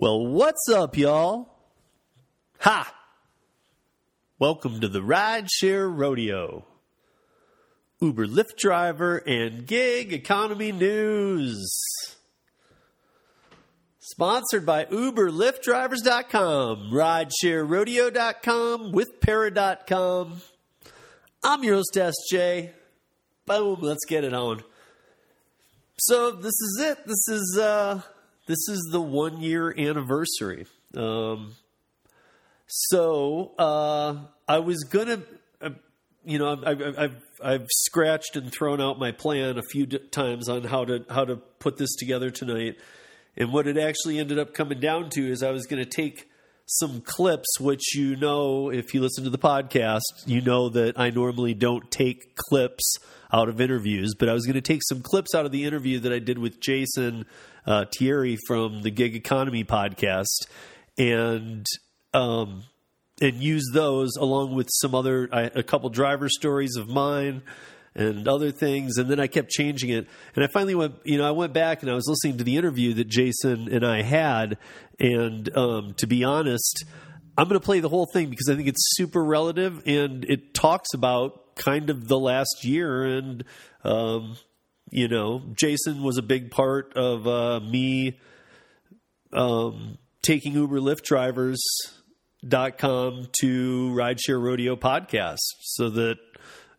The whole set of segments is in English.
Well, what's up, y'all? Ha! Welcome to the Rideshare Rodeo. Uber Lyft driver and gig economy news. Sponsored by UberLyftDrivers.com, RideshareRodeo.com, WithPara.com. I'm your host, SJ. Boom, let's get it on. So this is it. This is uh this is the one year anniversary. Um so uh I was gonna uh, you know I've, I've, I've scratched and thrown out my plan a few times on how to how to put this together tonight. And what it actually ended up coming down to is I was going to take some clips, which you know, if you listen to the podcast, you know that I normally don't take clips out of interviews, but I was going to take some clips out of the interview that I did with Jason uh, Thierry from the Gig Economy podcast and um, and use those along with some other a couple driver stories of mine and other things and then I kept changing it. And I finally went you know I went back and I was listening to the interview that Jason and I had and um, to be honest I'm going to play the whole thing because I think it's super relative and it talks about kind of the last year and um, you know Jason was a big part of uh, me um, taking Uber Lyft drivers dot com to rideshare rodeo podcast so that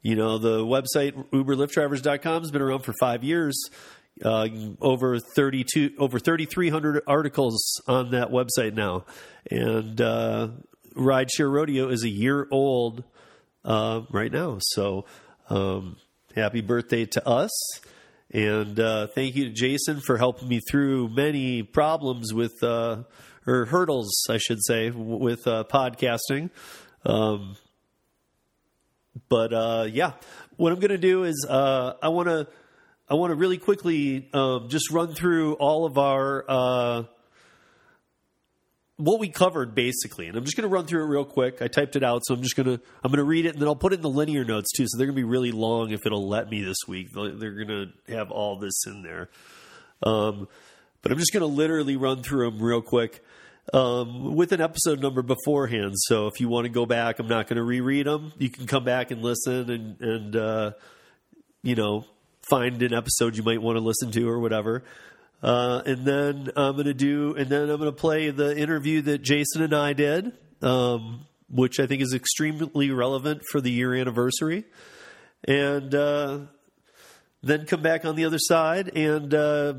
you know, the website uberlyftdrivers.com has been around for five years. Uh, over 32 over 3300 articles on that website now and uh, rideshare rodeo is a year old uh, right now. So um, happy birthday to us. And uh, thank you to jason for helping me through many problems with uh, or hurdles i should say with uh, podcasting. Um, but uh, yeah, what I'm going to do is uh, I want to I want to really quickly um, just run through all of our uh, what we covered basically, and I'm just going to run through it real quick. I typed it out, so I'm just going to I'm going to read it, and then I'll put it in the linear notes too. So they're going to be really long if it'll let me this week. They're going to have all this in there. Um, but I'm just going to literally run through them real quick um, with an episode number beforehand. So if you want to go back, I'm not going to reread them. You can come back and listen and, and uh, you know, find an episode you might want to listen to or whatever. Uh, and then I'm going to do, and then I'm going to play the interview that Jason and I did, um, which I think is extremely relevant for the year anniversary. And uh, then come back on the other side and uh,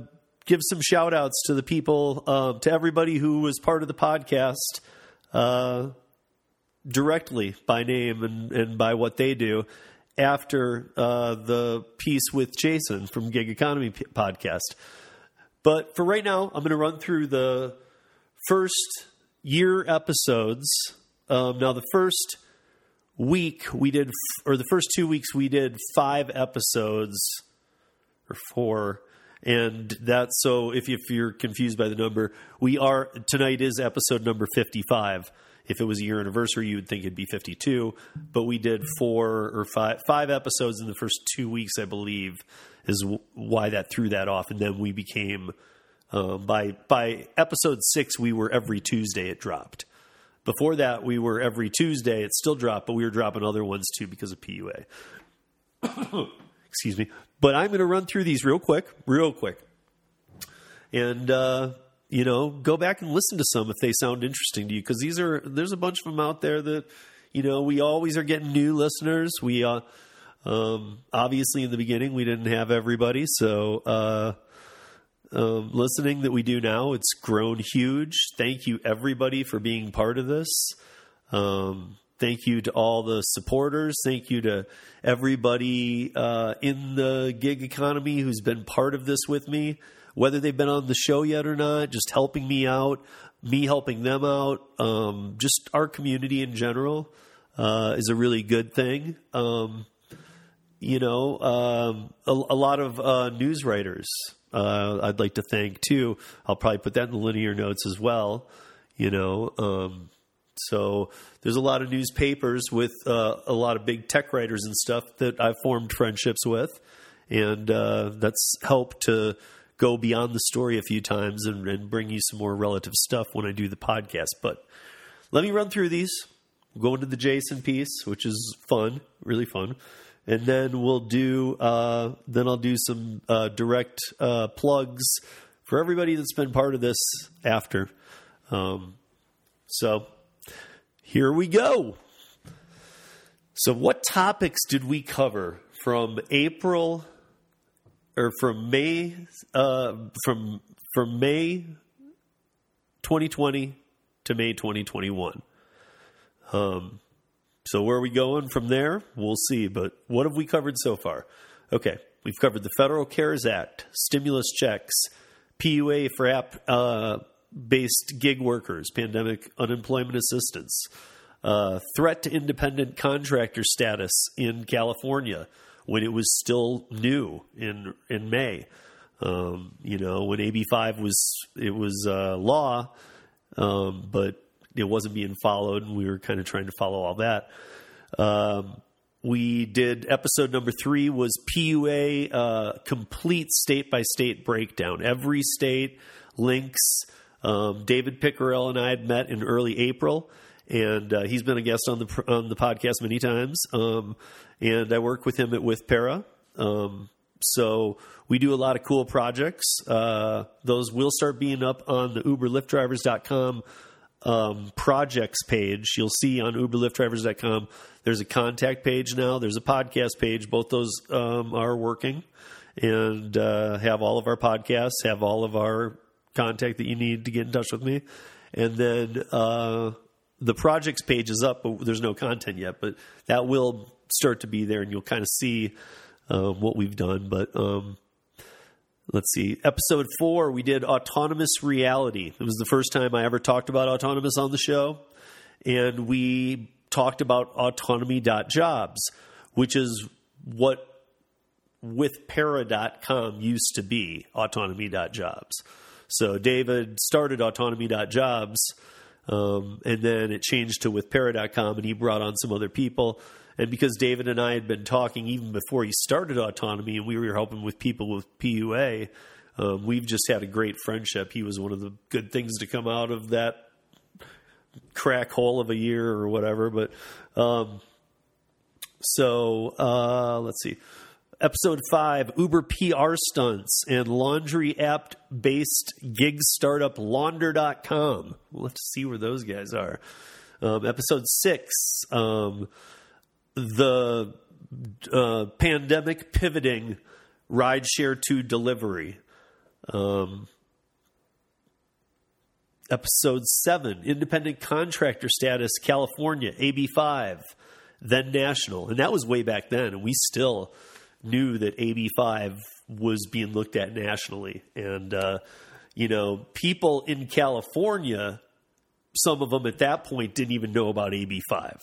give some shout outs to the people, uh, to everybody who was part of the podcast uh, directly by name and, and by what they do after uh, the piece with Jason from Gig Economy podcast. But for right now, I'm going to run through the first year episodes. Um, now, the first week we did, or the first two weeks we did five episodes, or four and that's so if, if you're confused by the number, we are tonight is episode number 55. If it was a year anniversary, you would think it'd be 52, but we did four or five five episodes in the first two weeks, I believe, is why that threw that off, and then we became um, by by episode six, we were every Tuesday it dropped. Before that, we were every Tuesday. It still dropped, but we were dropping other ones too because of PUA. Excuse me. But I'm going to run through these real quick, real quick. And, uh, you know, go back and listen to some if they sound interesting to you because these are, there's a bunch of them out there that, you know, we always are getting new listeners. We, uh, um, obviously in the beginning we didn't have everybody. So, uh, um, listening that we do now, it's grown huge. Thank you everybody for being part of this. Um, Thank you to all the supporters. Thank you to everybody uh, in the gig economy who's been part of this with me, whether they've been on the show yet or not, just helping me out, me helping them out. Um, just our community in general uh, is a really good thing. Um, you know, um, a, a, lot of uh, news writers uh, I'd like to thank too. I'll probably put that in the linear notes as well. You know, um, so there's a lot of newspapers with uh, a lot of big tech writers and stuff that I've formed friendships with, and uh, that's helped to go beyond the story a few times and, and bring you some more relative stuff when I do the podcast. But let me run through these. We'll go into the Jason piece, which is fun, really fun, and then we'll do. Uh, then I'll do some uh, direct uh, plugs for everybody that's been part of this after. Um, so here we go. So, what topics did we cover from April or from May uh, from from May 2020 to May 2021? Um, so where are we going from there? We'll see. But what have we covered so far? Okay, we've covered the Federal CARES Act, stimulus checks, PUA for app uh, based gig workers, pandemic unemployment assistance, uh, threat to independent contractor status in California when it was still new in in May. Um, you know, when AB five was it was uh, law, um, but it wasn't being followed, and we were kind of trying to follow all that. Um, we did episode number three was PUA uh, complete state by state breakdown. Every state links. Um, David Pickerel and I had met in early April, and uh, he's been a guest on the on the podcast many times. Um, and I work with him at with Para. Um, so we do a lot of cool projects. Uh, those will start being up on the UberLyftDrivers.com um, projects page. You'll see on UberLyftDrivers.com there's a contact page now. There's a podcast page. Both those um, are working and uh, have all of our podcasts, have all of our contact that you need to get in touch with me. And then uh, the projects page is up, but there's no content yet. But that will start to be there, and you'll kind of see uh, what we've done. But um, let's see. Episode four, we did autonomous reality. It was the first time I ever talked about autonomous on the show. And we talked about autonomy.jobs, which is what with para.com used to be autonomy.jobs. So David started autonomy.jobs um, and then it changed to with para.com and he brought on some other people. And because David and I had been talking even before he started autonomy and we were helping with people with PUA, um, we've just had a great friendship. He was one of the good things to come out of that crack hole of a year or whatever. But um, so uh, let's see. Episode five Uber PR stunts and laundry app based gig startup launder.com. We'll have to see where those guys are. Um, episode six um, the uh, pandemic pivoting rideshare to delivery. Um, Episode 7, Independent Contractor Status, California, AB5, then national. And that was way back then. And we still knew that AB5 was being looked at nationally. And, uh, you know, people in California, some of them at that point didn't even know about AB5.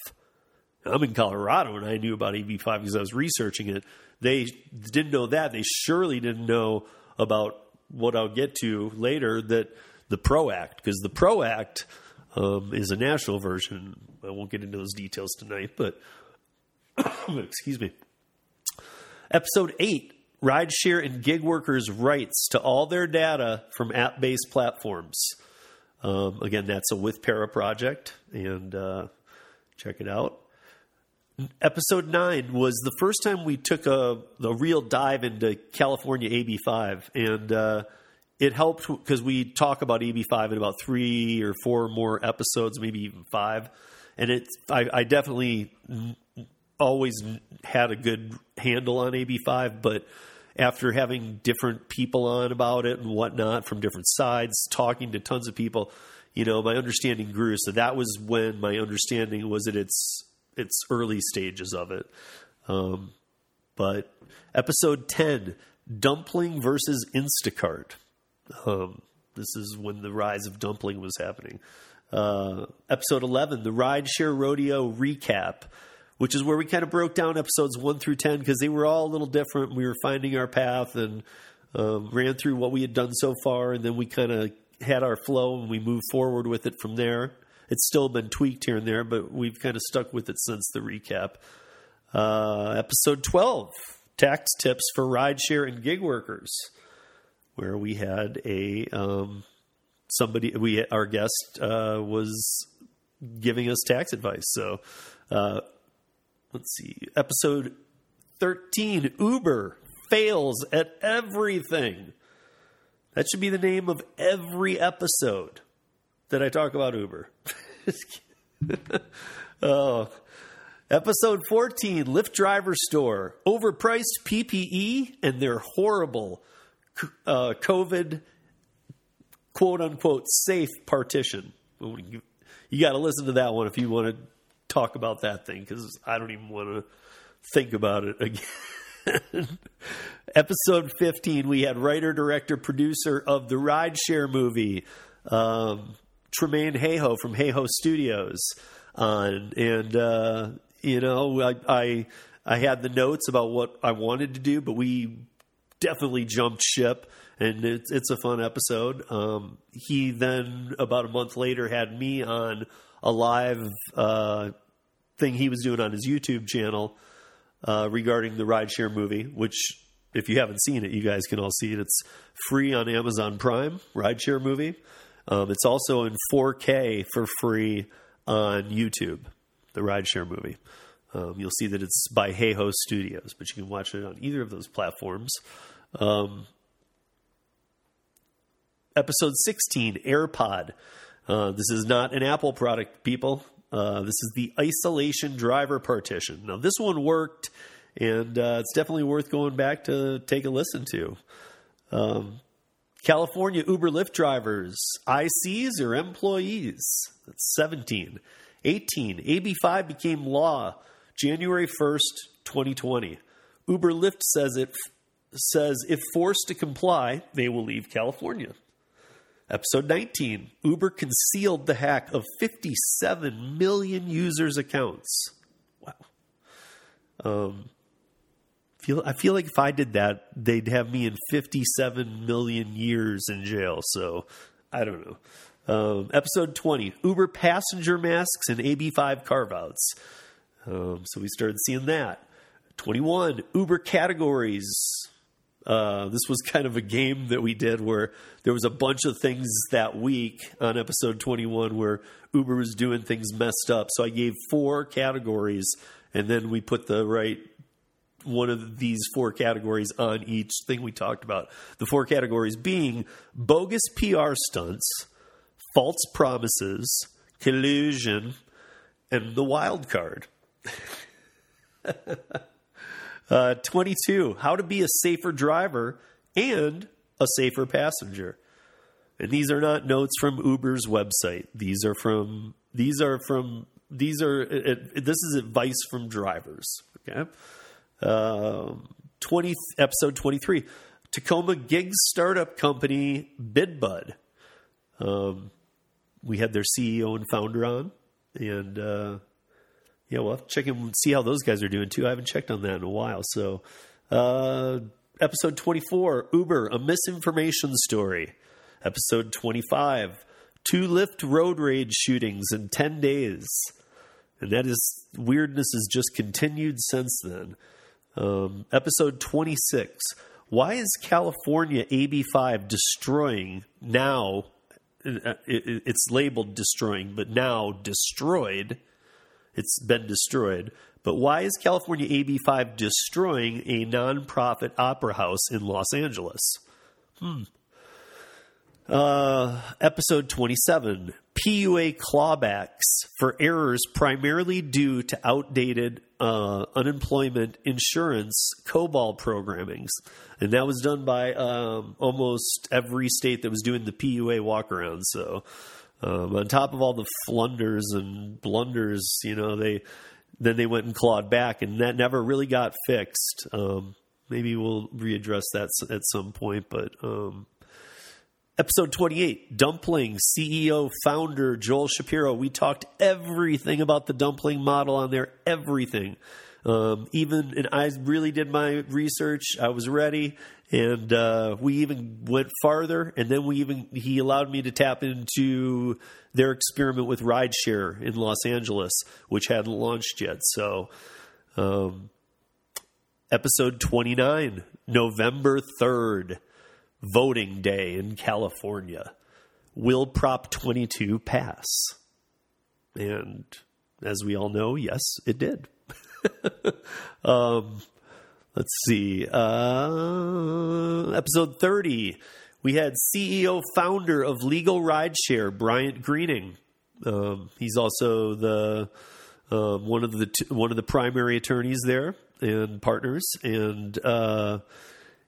I'm in Colorado and I knew about AB5 because I was researching it. They didn't know that. They surely didn't know about what I'll get to later that the PRO Act because the PRO Act um, is a national version. I won't get into those details tonight, but excuse me. Episode 8 Rideshare and gig workers' rights to all their data from app based platforms. Um, again, that's a With Para project, and uh, check it out. Episode 9 was the first time we took a, a real dive into California AB5, and uh, it helped because we talk about AB5 in about three or four more episodes, maybe even five. And it, I, I definitely always had a good handle on AB5, but after having different people on about it and whatnot from different sides, talking to tons of people, you know, my understanding grew. So that was when my understanding was that its its early stages of it. Um, but episode ten, dumpling versus Instacart. Um, this is when the rise of dumpling was happening. Uh, episode 11, the Rideshare Rodeo Recap, which is where we kind of broke down episodes 1 through 10 because they were all a little different. We were finding our path and um, ran through what we had done so far, and then we kind of had our flow and we moved forward with it from there. It's still been tweaked here and there, but we've kind of stuck with it since the recap. Uh, episode 12, tax tips for rideshare and gig workers where we had a um, somebody we our guest uh, was giving us tax advice. So uh, let's see, episode thirteen, Uber fails at everything. That should be the name of every episode that I talk about Uber. oh. Episode 14 Lyft Driver Store. Overpriced PPE and their horrible uh, COVID quote unquote safe partition. You, you got to listen to that one if you want to talk about that thing because I don't even want to think about it again. Episode 15, we had writer, director, producer of the Rideshare movie, um, Tremaine Hayhoe from Hayhoe Studios on. And, uh, you know, I, I, I had the notes about what I wanted to do, but we definitely jumped ship and it's it's a fun episode. Um, he then about a month later had me on a live uh, thing he was doing on his YouTube channel uh, regarding the rideshare movie, which if you haven't seen it, you guys can all see it. It's free on Amazon Prime, rideshare movie. Um, it's also in 4K for free on YouTube, the rideshare movie. Um, you'll see that it's by Hayhoe Studios, but you can watch it on either of those platforms. Um, episode 16, AirPod. Uh, this is not an Apple product, people. Uh, this is the isolation driver partition. Now, this one worked, and uh, it's definitely worth going back to take a listen to. Um, California Uber Lyft drivers, ICs or employees? That's 17. 18. AB5 became law January 1st, 2020. Uber Lyft says it says if forced to comply, they will leave California. Episode 19 Uber concealed the hack of 57 million users' accounts. Wow. Um, feel, I feel like if I did that, they'd have me in 57 million years in jail. So I don't know. Um, episode 20 Uber passenger masks and AB5 carve outs. Um, so we started seeing that. 21 Uber categories uh, this was kind of a game that we did where there was a bunch of things that week on episode 21 where Uber was doing things messed up. So I gave four categories, and then we put the right one of these four categories on each thing we talked about. The four categories being bogus PR stunts, false promises, collusion, and the wild card. Uh, 22, how to be a safer driver and a safer passenger. And these are not notes from Uber's website. These are from these are from these are it, it, this is advice from drivers. Okay, um, 20 episode 23, Tacoma gig startup company BidBud. Um, we had their CEO and founder on, and uh, yeah, well, check and see how those guys are doing too. I haven't checked on that in a while. So, uh, episode 24 Uber, a misinformation story. Episode 25 Two Lyft road rage shootings in 10 days. And that is, weirdness has just continued since then. Um, episode 26 Why is California AB5 destroying now? Uh, it's labeled destroying, but now destroyed it's been destroyed. But why is California AB5 destroying a nonprofit opera house in Los Angeles? Hmm. Uh, episode 27 PUA clawbacks for errors primarily due to outdated uh, unemployment insurance COBOL programmings. And that was done by um, almost every state that was doing the PUA walkaround. So um, on top of all the flunders and blunders, you know, they then they went and clawed back, and that never really got fixed. Um, maybe we'll readdress that at some point, but um, episode 28 dumpling ceo founder joel shapiro. We talked everything about the dumpling model on there everything. Um, even and i really did my research i was ready and uh, we even went farther and then we even he allowed me to tap into their experiment with rideshare in los angeles which hadn't launched yet. So um, episode 29 november 3rd voting day in California. Will Prop 22 pass? And as we all know, yes, it did. um, let's see. Uh, episode 30. We had CEO founder of Legal Rideshare, Bryant Greening. Um, he's also the um, one of the t- one of the primary attorneys there and partners. And uh,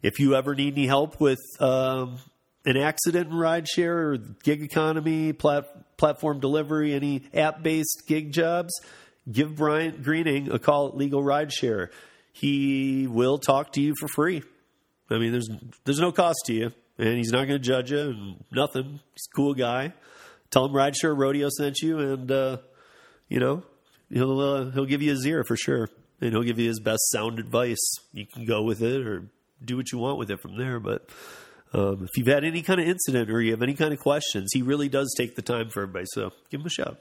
if you ever need any help with um, an accident in rideshare or gig economy, plat- platform delivery, any app based gig jobs, give Bryant Greening a call at Legal Rideshare. He will talk to you for free. I mean, there's there's no cost to you, and he's not going to judge you and nothing. He's a cool guy. Tell him Rideshare Rodeo sent you, and uh, you know he'll uh, he'll give you his ear for sure, and he'll give you his best sound advice. You can go with it or do what you want with it from there, but um, if you've had any kind of incident or you have any kind of questions, he really does take the time for everybody. So give him a shout.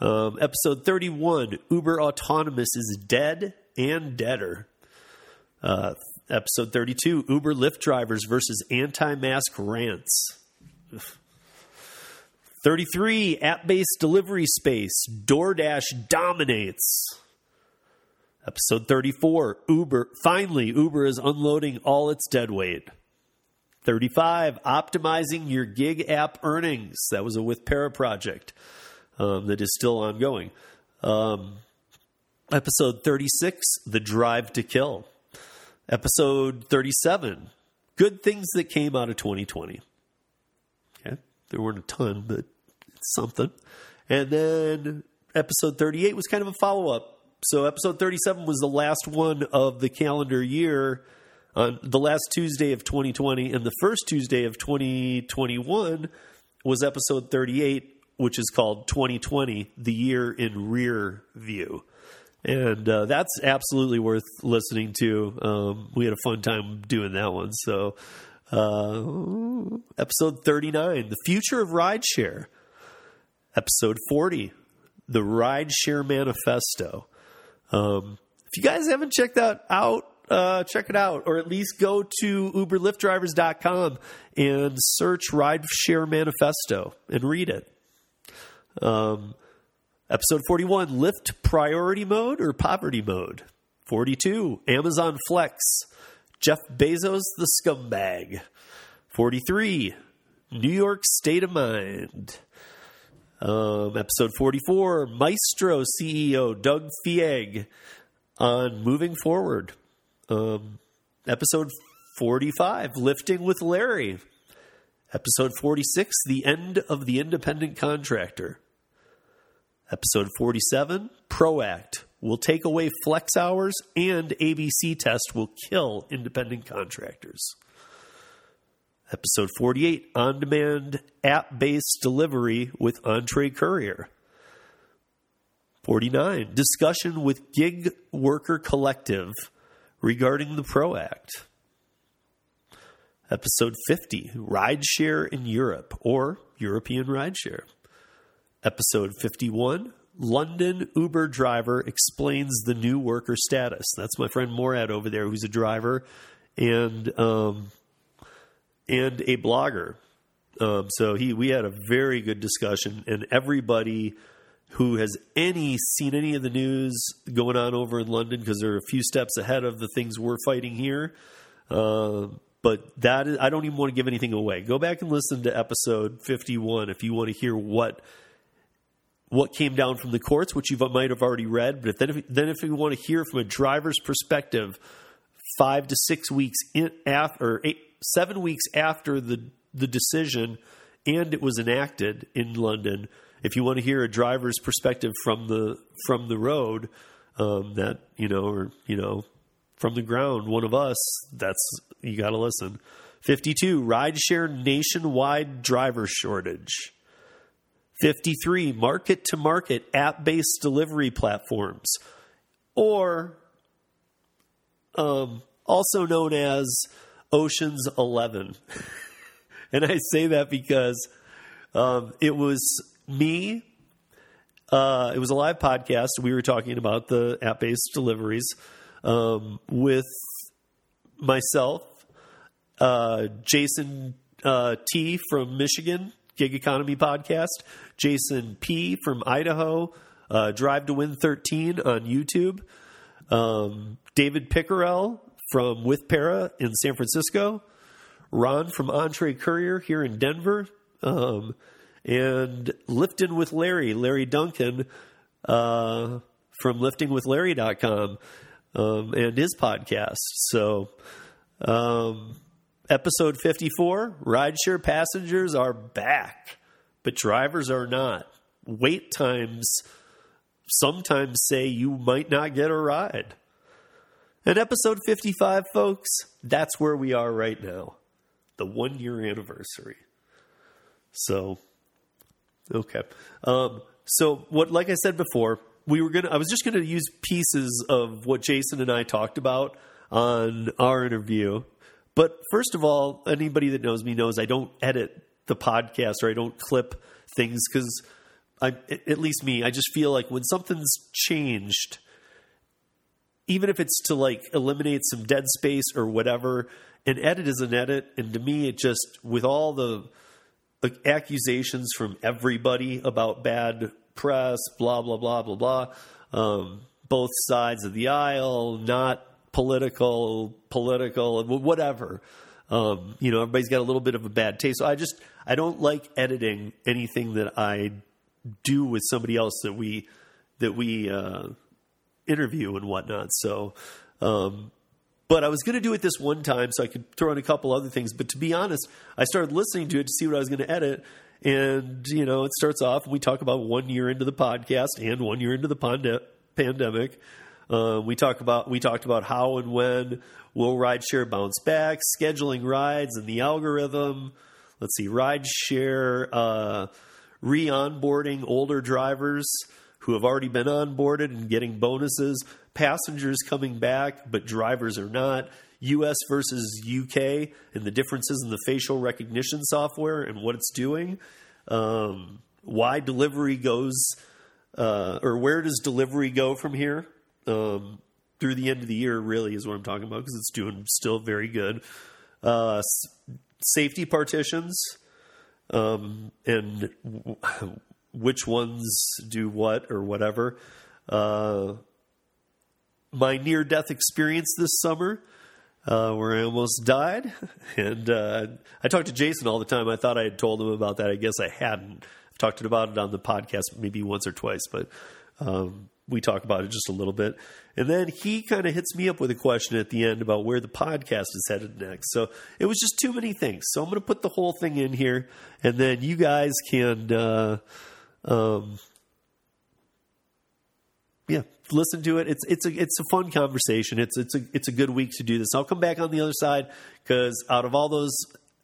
Um, episode 31 Uber Autonomous is dead and deader. Uh, episode 32 Uber Lyft drivers versus anti mask rants. 33 app based delivery space. DoorDash dominates. Episode 34 Uber. Finally, Uber is unloading all its dead weight. 35, optimizing your gig app earnings. That was a with Para project um, that is still ongoing. Um, episode 36, The Drive to Kill. Episode 37, Good Things That Came Out of 2020. Okay, there weren't a ton, but it's something. And then episode 38 was kind of a follow up. So episode 37 was the last one of the calendar year on the last Tuesday of 2020 and the first Tuesday of 2021 was episode 38, which is called 2020, the year in rear view. And uh, that's absolutely worth listening to. Um, we had a fun time doing that one. So, uh, episode 39, the future of rideshare. Episode 40, the rideshare manifesto. Um, if you guys haven't checked that out, uh, check it out, or at least go to uberlyftdrivers.com and search Rideshare Manifesto and read it. Um, episode 41 Lyft Priority Mode or Poverty Mode. 42 Amazon Flex. Jeff Bezos the Scumbag. 43 New York State of Mind. Um, episode 44 Maestro CEO Doug Fieg on moving forward. Um, episode 45, Lifting with Larry. Episode 46, The End of the Independent Contractor. Episode 47, ProAct will take away flex hours and ABC test will kill independent contractors. Episode 48, On Demand App Based Delivery with Entree Courier. 49, Discussion with Gig Worker Collective regarding the PRO Act. Episode 50 Rideshare in Europe or European Rideshare. Episode 51 London Uber driver explains the new worker status. That's my friend Morad over there, who's a driver and um, and a blogger. Um, so he we had a very good discussion, and everybody who has any seen any of the news going on over in London because they're a few steps ahead of the things we're fighting here. Uh, but that is, I don't even want to give anything away. Go back and listen to episode 51 if you want to hear what what came down from the courts, which you might have already read. But then, if, then if you want to hear from a driver's perspective, five to six weeks in after, eight, seven weeks after the the decision, and it was enacted in London if you want to hear a driver's perspective from the from the road, um, that you know, or you know, from the ground, one of us, that's you got to listen. Fifty-two, rideshare nationwide driver shortage. Fifty-three, market to market app based delivery platforms, or um, also known as Ocean's Eleven. and I say that because um, it was me. Uh, it was a live podcast. We were talking about the app based deliveries um, with myself, uh, Jason uh, T from Michigan, Gig Economy Podcast, Jason P from Idaho, uh, Drive to Win 13 on YouTube, um, David Pickerel from With Para in San Francisco, Ron from Entree Courier here in Denver, um, and Lifting with Larry, Larry Duncan uh, from liftingwithlarry.com um, and his podcast. So, um, episode 54 rideshare passengers are back, but drivers are not. Wait times sometimes say you might not get a ride. And episode 55, folks, that's where we are right now. The one year anniversary. So, okay. Um, so, what, like I said before, we were gonna. I was just gonna use pieces of what Jason and I talked about on our interview. But first of all, anybody that knows me knows I don't edit the podcast or I don't clip things because I, at least me, I just feel like when something's changed, even if it's to like eliminate some dead space or whatever, an edit is an edit. And to me, it just, with all the, the accusations from everybody about bad press, blah, blah, blah, blah, blah, um, both sides of the aisle, not political, political, whatever. Um, you know, everybody's got a little bit of a bad taste. So I just, I don't like editing anything that I do with somebody else that we that we uh, interview and whatnot. So, um, but I was going to do it this one time so I could throw in a couple other things. But to be honest, I started listening to it to see what I was going to edit. And, you know, it starts off, we talk about one year into the podcast and one year into the pande- pandemic. Uh, we talk about we talked about how and when will rideshare bounce back, scheduling rides and the algorithm. Let's see, rideshare uh, re onboarding older drivers who have already been onboarded and getting bonuses, passengers coming back, but drivers are not. US versus UK and the differences in the facial recognition software and what it's doing. Um, why delivery goes, uh, or where does delivery go from here? Um, through the end of the year, really, is what I'm talking about because it's doing still very good. Uh, safety partitions um, and w- which ones do what or whatever. Uh, my near death experience this summer, uh, where I almost died. And uh, I talked to Jason all the time. I thought I had told him about that. I guess I hadn't. I've talked about it on the podcast maybe once or twice, but um, we talk about it just a little bit. And then he kind of hits me up with a question at the end about where the podcast is headed next. So it was just too many things. So I'm going to put the whole thing in here, and then you guys can, uh, um, yeah, listen to it. It's it's a it's a fun conversation. It's it's a it's a good week to do this. I'll come back on the other side because out of all those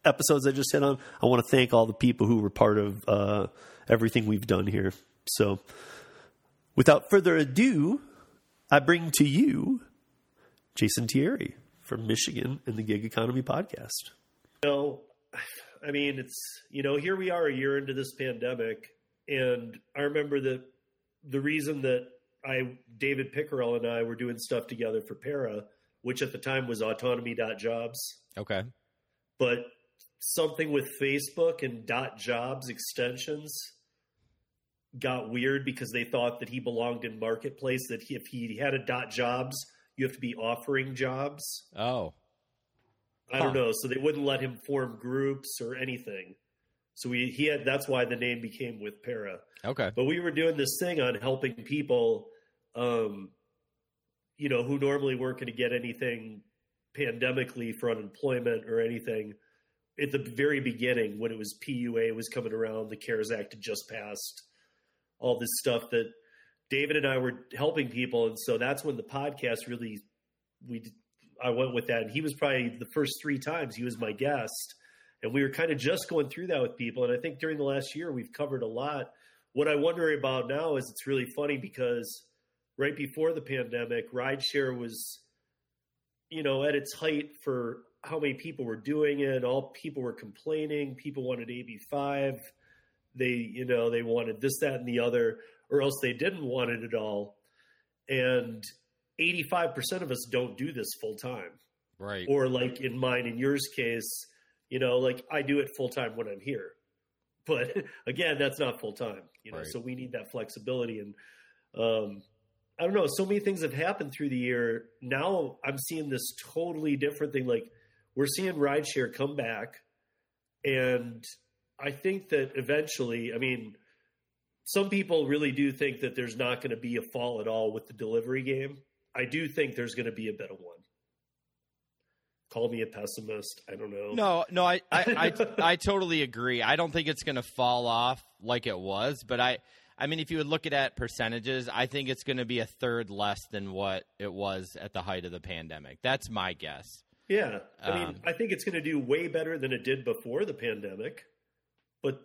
episodes I just hit on, I want to thank all the people who were part of uh, everything we've done here. So. Without further ado, I bring to you Jason Thierry from Michigan and the Gig Economy Podcast. You I mean, it's, you know, here we are a year into this pandemic. And I remember that the reason that I, David Pickerel and I were doing stuff together for Para, which at the time was autonomy.jobs. Okay. But something with Facebook and dot .jobs extensions got weird because they thought that he belonged in marketplace that he, if he had a dot jobs you have to be offering jobs. Oh. I don't know. So they wouldn't let him form groups or anything so we he had that's why the name became with para. Okay. But we were doing this thing on helping people um you know who normally weren't going to get anything pandemically for unemployment or anything at the very beginning when it was PUA was coming around, the CARES Act had just passed all this stuff that David and I were helping people, and so that's when the podcast really we I went with that, and he was probably the first three times he was my guest, and we were kind of just going through that with people, and I think during the last year we've covered a lot. What I wonder about now is it's really funny because right before the pandemic, rideshare was, you know, at its height for how many people were doing it. All people were complaining. People wanted AB5 they you know they wanted this that and the other or else they didn't want it at all and 85% of us don't do this full time Right. Or like in mine, in yours case, you know, like I do it full time when I'm here. But again, that's not full time, you know. Right. So we need that flexibility, and um, I don't know. So many things have happened through the year. Now I'm seeing this totally different thing. Like we're seeing rideshare come back, and I think that eventually, I mean, some people really do think that there's not going to be a fall at all with the delivery game. I do think there's going to be a bit of one. Call me a pessimist. I don't know. No, no, I, I, I, I totally agree. I don't think it's going to fall off like it was, but I, I mean, if you would look at at percentages, I think it's going to be a third less than what it was at the height of the pandemic. That's my guess. Yeah, I mean, Um, I think it's going to do way better than it did before the pandemic. But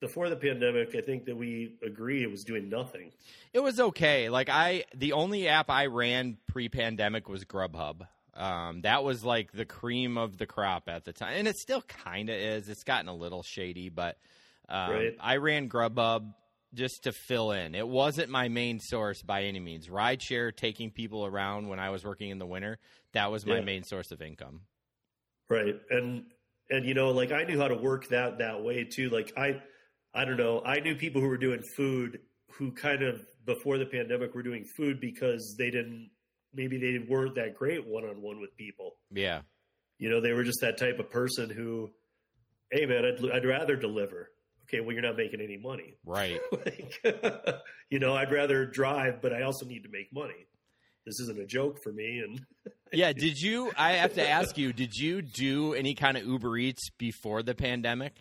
before the pandemic, I think that we agree it was doing nothing. It was okay. Like I, the only app I ran pre-pandemic was Grubhub. Um, that was like the cream of the crop at the time, and it still kind of is. It's gotten a little shady, but um, Right. I ran Grubhub just to fill in. It wasn't my main source by any means. Rideshare, taking people around when I was working in the winter, that was my Yeah. main source of income. Right. And and you know, like I knew how to work that that way too. Like I I don't know, I knew people who were doing food who kind of before the pandemic were doing food because they didn't maybe they weren't that great one on one with people. Yeah, You know, they were just that type of person who hey man, I'd I'd rather deliver. Okay, well you're not making any money. right. like, you know, I'd rather drive, but I also need to make money. This isn't a joke for me and yeah. Did you? I have to ask you. Did you do any kind of Uber Eats before the pandemic?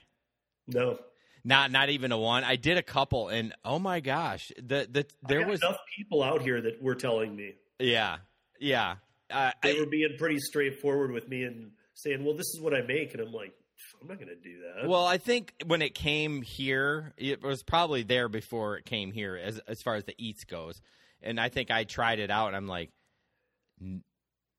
no. Not not even a one. I did a couple, and oh my gosh, the the there was enough people out here that were telling me. Yeah yeah. Uh, they I- were being pretty straightforward with me and saying, "Well, this is what I make," and I'm like, "I'm not going to do that." well, I think when it came here, it was probably there before it came here, as as far as the eats goes. And I think I tried it out, and I'm like,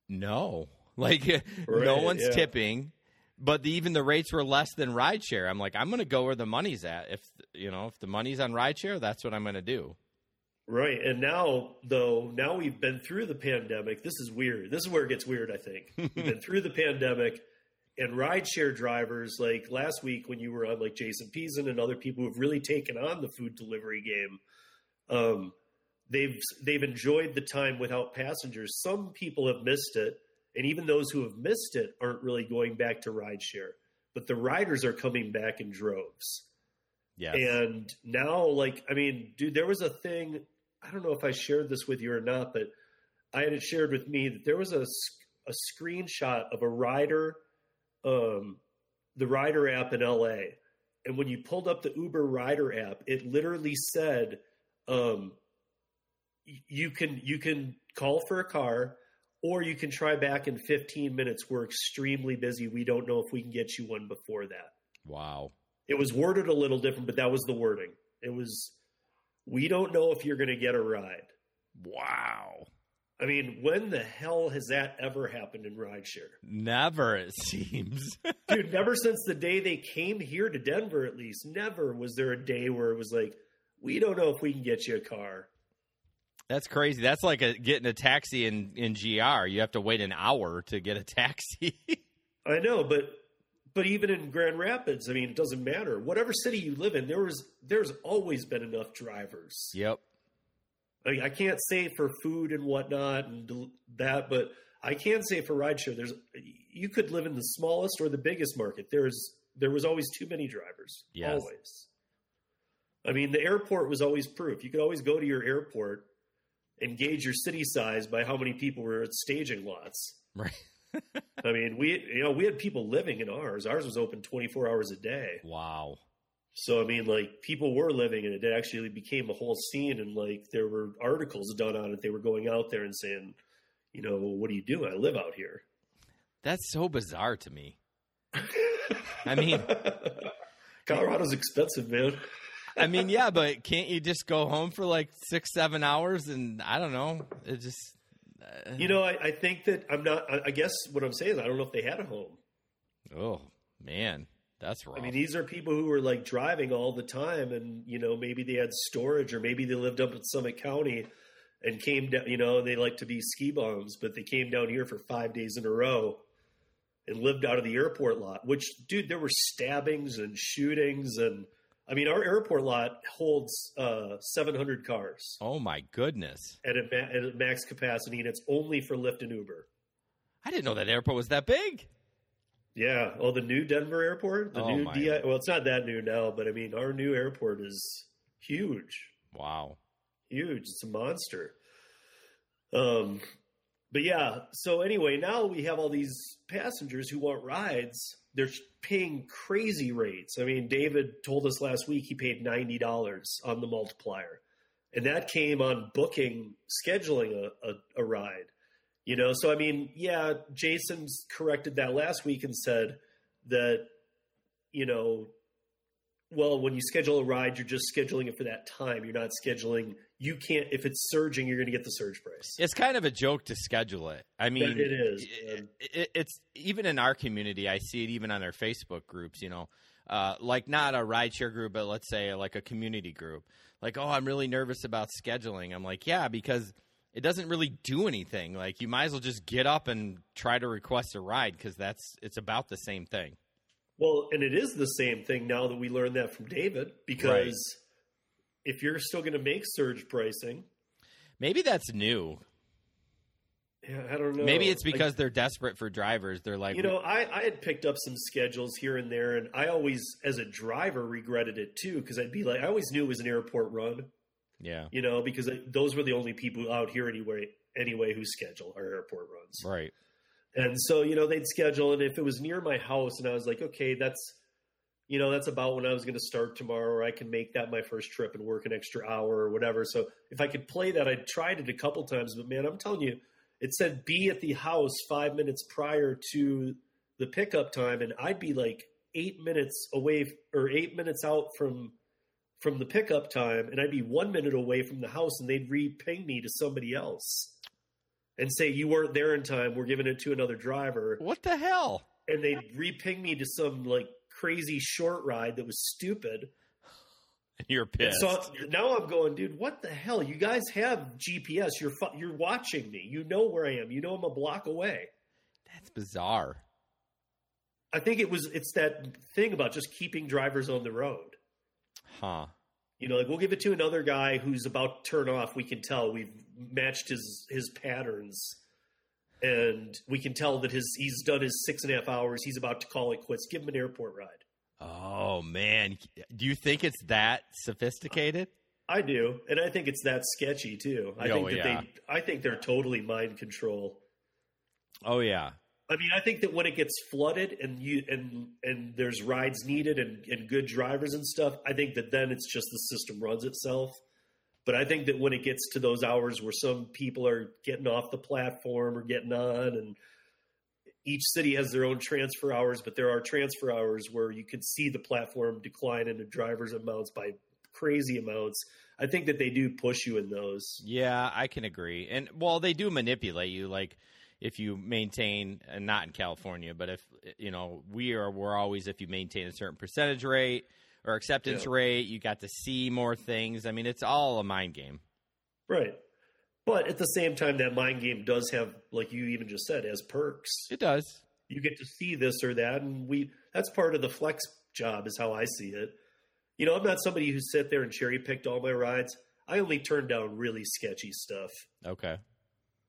no, like no one's yeah. tipping. But the, even the rates were less than rideshare. I'm like, I'm going to go where the money's at. If you know, if the money's on rideshare, that's what I'm going to do. Right, and now though, now we've been through the pandemic. This is weird. This is where it gets weird. I think we've been through the pandemic, and rideshare drivers, like last week when you were on, like Jason Peason and other people who've really taken on the food delivery game. Um, they've they've enjoyed the time without passengers. Some people have missed it, and even those who have missed it aren't really going back to rideshare. But the riders are coming back in droves. Yes. And now, like, I mean, dude, there was a thing. I don't know if I shared this with you or not, but I had it shared with me that there was a, a screenshot of a rider, um, the rider app in LA, and when you pulled up the Uber rider app, it literally said, um, you can you can call for a car. Or you can try back in 15 minutes. We're extremely busy. We don't know if we can get you one before that wow. it was worded a little different, but that was the wording. It was, we don't know if you're going to get a ride. Wow. I mean, when the hell has that ever happened in rideshare? Never, it seems. Dude, never since the day they came here to Denver, at least, never was there a day where it was like, we don't know if we can get you a car. That's crazy. That's like a, getting a taxi in, in GR. You have to wait an hour to get a taxi. I know, but but even in Grand Rapids, I mean, it doesn't matter. Whatever city you live in, there was there's always been enough drivers. yep. I, I can't say for food and whatnot and that, but I can say for rideshare, there's you could live in the smallest or the biggest market. There's there was always too many drivers. Yes. Always. I mean, the airport was always proof. You could always go to your airport and gauge your city size by how many people were at staging lots. Right. I mean, we you know we had people living in ours. Ours was open twenty four hours a day. Wow. So I mean, like people were living in it. It actually became a whole scene, and like there were articles done on it. They were going out there and saying, you know, what do you do? I live out here. That's so bizarre to me. I mean, Colorado's expensive, man. I mean, yeah, but can't you just go home for like six, seven hours and I don't know? It just. You know, I, I think that I'm not. I, I guess what I'm saying is I don't know if they had a home. oh man, that's rough. I mean, these are people who were like driving all the time, and you know, maybe they had storage, or maybe they lived up in Summit County and came down. You know, they like to be ski bums, but they came down here for five days in a row. and lived out of the airport lot. Which, dude, there were stabbings and shootings, and I mean, our airport lot holds uh, 700 cars Oh my goodness! at a, ma- at a max capacity, and it's only for Lyft and Uber. I didn't know that airport was that big. Yeah. Oh, the new Denver airport, the Oh, new. DI. Well, it's not that new now, but I mean, our new airport is huge. Wow. huge. It's a monster. Um, but yeah. So anyway, now we have all these passengers who want rides. They're paying crazy rates. I mean, David told us last week he paid ninety dollars on the multiplier, and that came on booking scheduling a, a, a ride. You know, so I mean, yeah, Jason's corrected that last week and said that you know well, when you schedule a ride, you're just scheduling it for that time. You're not scheduling. You can't. If it's surging, you're going to get the surge price. It's kind of a joke to schedule it. I mean, it is, it- it- it's even in our community. I see it even on their Facebook groups. You know, uh, like not a rideshare group, but let's say like a community group. Like, oh, I'm really nervous about scheduling. I'm like, yeah, because it doesn't really do anything. Like, you might as well just get up and try to request a ride because that's it's about the same thing. Well, and it is the same thing now that we learned that from David because if you're still going to make surge pricing, Maybe that's new. yeah, I don't know. Maybe it's Like, because they're desperate for drivers. They're like, you know, I, I had picked up some schedules here and there, and I always, as a driver, regretted it too because I'd be like, I always knew it was an airport run, yeah, you know, because those were the only people out here anyway, anyway, who schedule our airport runs. right. And so, you know, they'd schedule, and if it was near my house, and I was like, okay, that's, you know, that's about when I was going to start tomorrow, or I can make that my first trip and work an extra hour or whatever. So if I could play that, I tried it a couple times, but man, I'm telling you, it said be at the house five minutes prior to the pickup time, and I'd be like eight minutes away or eight minutes out from from the pickup time, and I'd be one minute away from the house, and they'd re-ping me to somebody else and say you weren't there in time. We're giving it to another driver, What the hell? and they'd re-ping me to some like crazy short ride that was stupid. You're And pissed. so now I'm going, dude. What the hell? You guys have GPS. You're fu- you're watching me. You know where I am. You know I'm a block away. That's bizarre. I think it was it's that thing about just keeping drivers on the road. Huh. You know, like we'll give it to another guy who's about to turn off. We can tell we've matched his his patterns, and we can tell that his he's done his six and a half hours. He's about to call it quits. Give him an airport ride. Oh man, do you think it's that sophisticated? I do, and I think it's that sketchy too. I Oh, think that yeah. they, I think they're totally mind control. Oh yeah. I mean, I think that when it gets flooded and you and and there's rides needed and, and good drivers and stuff, I think that then it's just the system runs itself. But I think that when it gets to those hours where some people are getting off the platform or getting on, and each city has their own transfer hours, but there are transfer hours where you can see the platform decline in the drivers' amounts by crazy amounts. I think that they do push you in those. Yeah, I can agree. And well, they do manipulate you like if you maintain and not in California, but if you know, we are we're always if you maintain a certain percentage rate or acceptance Yeah. rate, you got to see more things. I mean, it's all a mind game. Right. But at the same time, that mind game does have, like you even just said, as perks. It does. You get to see this or that, and we that's part of the flex job, is how I see it. You know, I'm not somebody who sit there and cherry picked all my rides. I only turn down really sketchy stuff. Okay.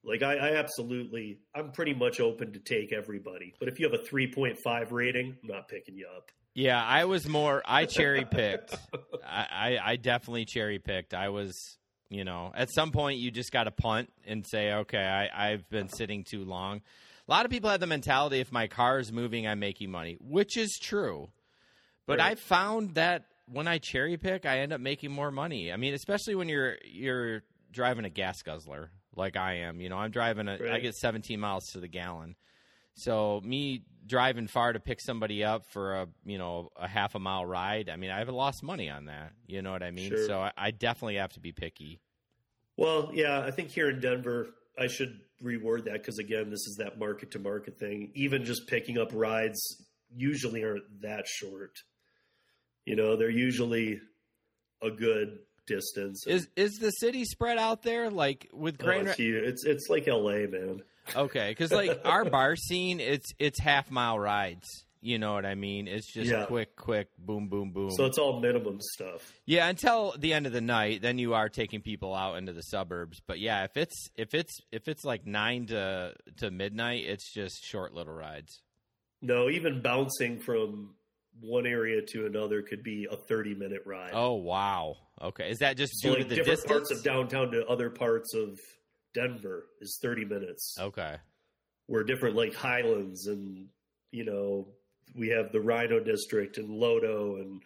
Like I, I absolutely, I'm pretty much open to take everybody. But if you have a 3.5 rating, I'm not picking you up. Yeah, I was more. I cherry picked. I, I, I definitely cherry picked. I was, you know, at some point you just got to punt and say, okay, I, I've been sitting too long. A lot of people have the mentality: if my car is moving, I'm making money, which is true. But Right. I found that when I cherry pick, I end up making more money. I mean, especially when you're you're driving a gas guzzler like I am. You know, I'm driving a. I Right. get 17 miles to the gallon. So me driving far to pick somebody up for a you know a half a mile ride. I mean, I've lost money on that. You know what I mean? Sure. So I, I definitely have to be picky. Well, yeah, I think here in Denver, I should reward that because again, this is that market to market thing. Even just picking up rides usually aren't that short. You know, they're usually a good distance. Is is the city spread out there like with Oh, it's, huge. it's it's like L.A., man. Okay, because like our bar scene, it's it's half mile rides. You know what I mean? It's just Yeah. quick, quick, boom, boom, boom. So it's all minimum stuff. yeah, until the end of the night, then you are taking people out into the suburbs. But yeah, if it's if it's if it's like nine to to midnight, it's just short little rides. No, even bouncing from one area to another could be a 30 minute ride. Oh wow. Okay, is that just so due like to the different distance? parts of downtown to other parts of Denver is 30 minutes. okay. We're different like Highlands and you know we have the RiNo District and Lodo and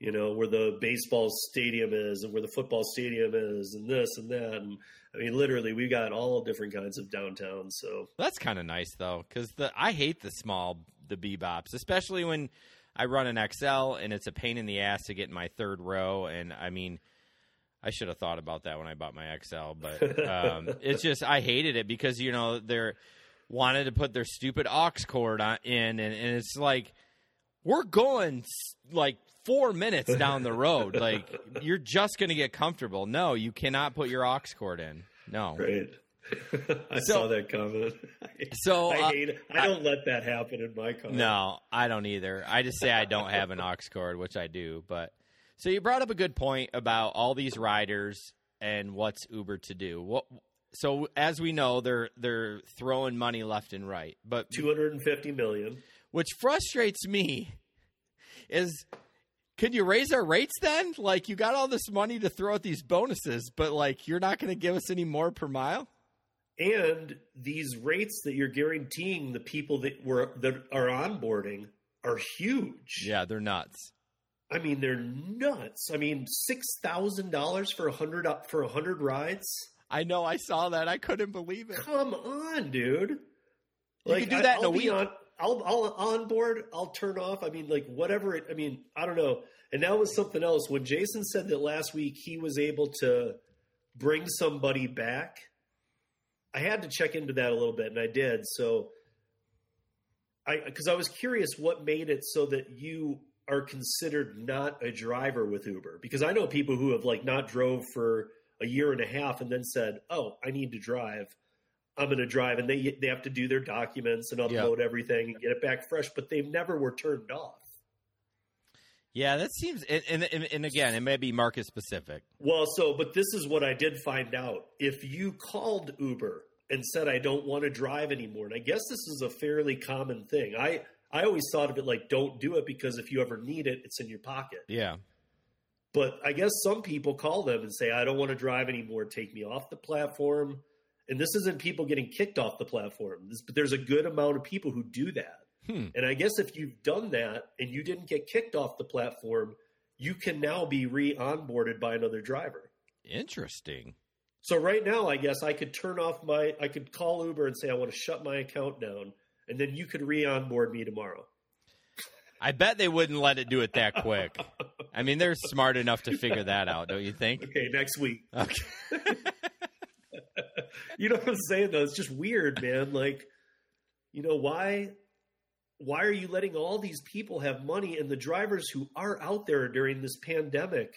you know where the baseball stadium is and where the football stadium is and this and that and I mean literally we've got all different kinds of downtown. So That's kind of nice though, because the I hate the small the bebops, especially when I run an XL and it's a pain in the ass to get in my third row. And I mean, I should have thought about that when I bought my XL, but um, it's just I hated it because you know they're wanted to put their stupid aux cord on, in, and, and it's like we're going like four minutes down the road. Like you're just going to get comfortable. No, you cannot put your aux cord in. No. Right. I So- saw that comment. So, I uh, hate it. I don't let that happen in my car. No, I don't either. I just say I don't have an aux cord, which I do. But so you brought up a good point about all these riders and what's Uber to do. What? So as we know, they're they're throwing money left and right. But 250 million. which frustrates me is could you raise our rates then? Like you got all this money to throw at these bonuses, but like you're not going to give us any more per mile? And these rates that you're guaranteeing the people that were that are onboarding are huge. Yeah, they're nuts. I mean, they're nuts. I mean, six thousand dollars for a hundred for a hundred rides. I know I saw that. I couldn't believe it. Come on, dude. You can do that in I'll a week. On, I'll, I'll on board. I'll turn off. I mean, like whatever. It, I mean, I don't know. And that was something else. When Jason said that last week, he was able to bring somebody back. I had to check into that a little bit, and I did. So, I because I was curious what made it so that you are considered not a driver with Uber. Because I know people who have like not drove for a year and a half and then said, "Oh, I need to drive." I'm going to drive, and they they have to do their documents and upload everything and get it back fresh, but they never were turned off. Yeah, that seems and, and and and again, it may be market specific. Well, so but this is what I did find out. If you called Uber and said I don't want to drive anymore, and I guess this is a fairly common thing. I I always thought of it like don't do it because if you ever need it, it's in your pocket. Yeah. But I guess some people call them and say I don't want to drive anymore, take me off the platform. And this isn't people getting kicked off the platform. This, but there's a good amount of people who do that. Hmm. And I guess if you've done that and you didn't get kicked off the platform, you can now be re-onboarded by another driver. Interesting. So right now, I guess I could turn off my, I could call Uber and say I want to shut my account down, and then you could re-onboard me tomorrow. I bet they wouldn't let it do it that quick. I mean, they're smart enough to figure that out, don't you think? Okay, next week. Okay. You know what I'm saying though? It's just weird, man. Like, you know why? Why are you letting all these people have money and the drivers who are out there during this pandemic,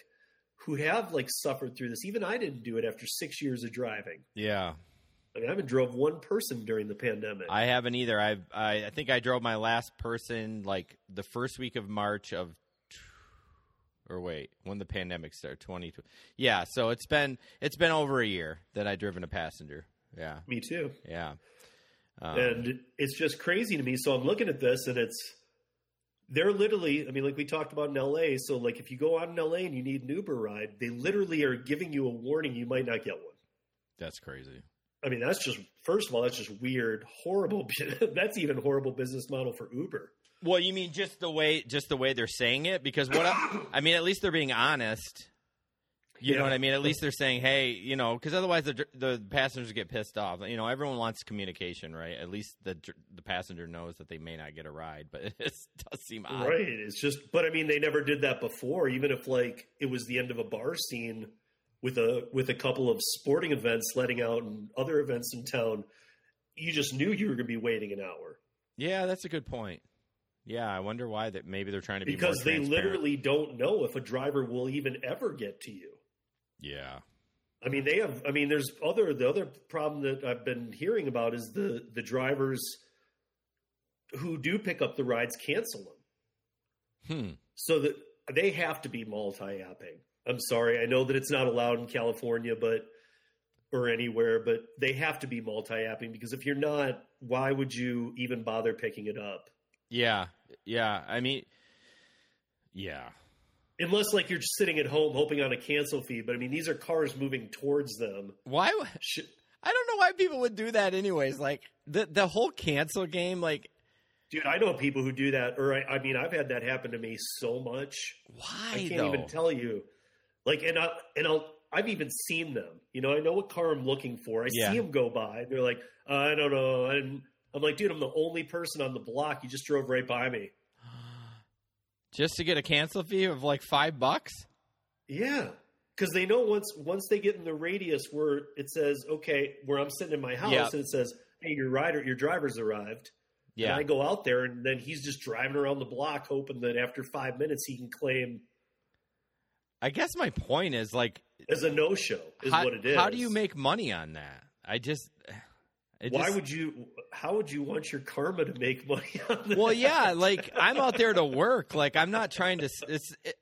who have like suffered through this? Even I didn't do it after six years of driving. Yeah. I mean, I haven't drove one person during the pandemic. I haven't either. I've I, I think I drove my last person like the first week of March of or wait, when the pandemic started, 20 Yeah, so it's been it's been over a year that I've driven a passenger. Yeah. Me too. Yeah. Um, and it's just crazy to me. So I'm looking at this, and it's they're literally. I mean, like we talked about in L.A. So like, if you go out in L.A. and you need an Uber ride, they literally are giving you a warning you might not get one. that's crazy. I mean, that's just first of all, that's just weird, horrible. that's even horrible business model for Uber. Well, you mean just the way just the way they're saying it because what I, I mean at least they're being honest. You know what I mean? At least they're saying, "Hey, you know," because otherwise the the passengers get pissed off. You know, everyone wants communication, right? At least the the passenger knows that they may not get a ride, but it does seem odd. Right. It's just, but I mean, they never did that before. Even if like it was the end of a bar scene with a with a couple of sporting events letting out and other events in town, you just knew you were going to be waiting an hour Yeah, that's a good point. Yeah, I wonder why that maybe they're trying to be because they literally don't know if a driver will even ever get to you. Yeah. I mean, they have. I mean, there's other. The other problem that I've been hearing about is the the drivers who do pick up the rides cancel them. Hmm. So that they have to be multi-apping. I'm sorry, I know that it's not allowed in California, but or anywhere, but they have to be multi-apping because if you're not, why would you even bother picking it up? Yeah. Yeah. I mean, yeah. Unless like you're just sitting at home hoping on a cancel fee, but I mean these are cars moving towards them. Why? I don't know why people would do that anyways. Like the the whole cancel game, like Dude, I know people who do that, or I, I mean, I've had that happen to me so much. why I can't though? even tell you. Like, and I and I'll I've even seen them. You know, I know what car I'm looking for. I Yeah. see them go by. They're like, uh, I don't know, and I'm like, dude, I'm the only person on the block. You just drove right by me. Just to get a cancel fee of like five bucks? Yeah, because they know once once they get in the radius where it says, okay, where I'm sitting in my house, Yeah. and it says, hey, your rider, your driver's arrived. Yeah. And I go out there, and then he's just driving around the block, hoping that after five minutes he can claim I guess my point is like, as a no show. Is how, what it is. how do you make money on that? I just, it Why just- would you? How would you want your karma to make money on that? Well, yeah, like I'm out there to work. Like I'm not trying to. It's it,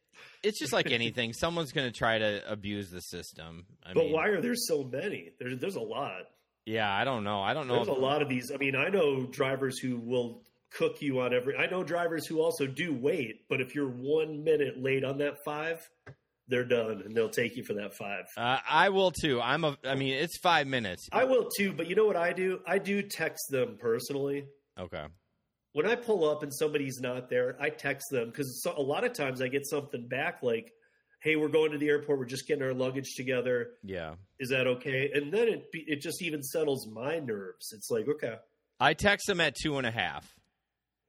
it's just like anything. Someone's going to try to abuse the system. I but mean, why are there so many? There's there's a lot. Yeah, I don't know. I don't know. There's a lot of these. I mean, I know drivers who will cook you on every. I know drivers who also do wait, but if you're one minute late on that five, they're done, and they'll take you for that five. Uh, I will too. I'm a. I mean, it's five minutes. I will too, but you know what I do? I do text them personally. okay. When I pull up and somebody's not there, I text them because so, a lot of times I get something back like, "Hey, we're going to the airport. We're just getting our luggage together. Yeah. Is that okay?" And then it it just even settles my nerves. It's like, okay, I text them at two and a half.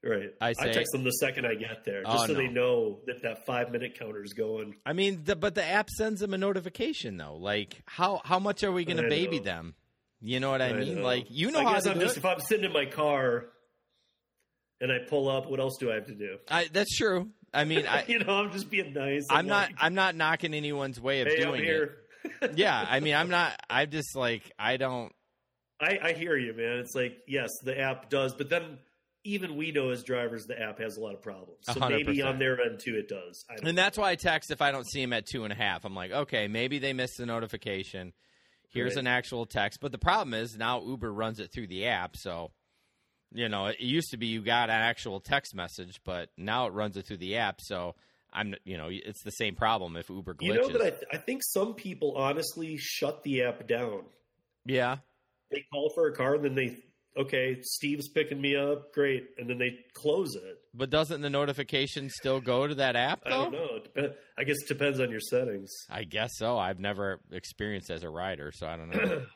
Right. I say- text them the second I get there, just Oh, so no. they know that that five minute counter is going. I mean, the, but the app sends them a notification though. Like, how how much are we going to baby know. them? You know what I, mean? know. Like, you know I how to I'm do just it. if I'm sitting in my car and I pull up, what else do I have to do? I, that's true. I mean, I, you know, I'm just being nice. I'm not. like, I'm not knocking anyone's way of hey, I'm doing it. Yeah, I mean, I'm not. I'm just like I don't. I, I hear you, man. It's like yes, the app does, but then even we know as drivers, the app has a lot of problems. So hundred maybe on their end too, it does. And that's why I text if I don't see him at two and a half. I'm like, okay, maybe they missed the notification. Here's Right. an actual text. But the problem is now Uber runs it through the app. So, you know, it used to be you got an actual text message, but now it runs it through the app. So I'm, you know, it's the same problem if Uber glitches. You know that I, I think some people honestly shut the app down. yeah. They call for a car, and then they okay, Steve's picking me up, great, and then they close it. But doesn't the notification still go to that app I don't know. Dep- I guess it depends on your settings. I guess so. I've never experienced as a rider, so I don't know.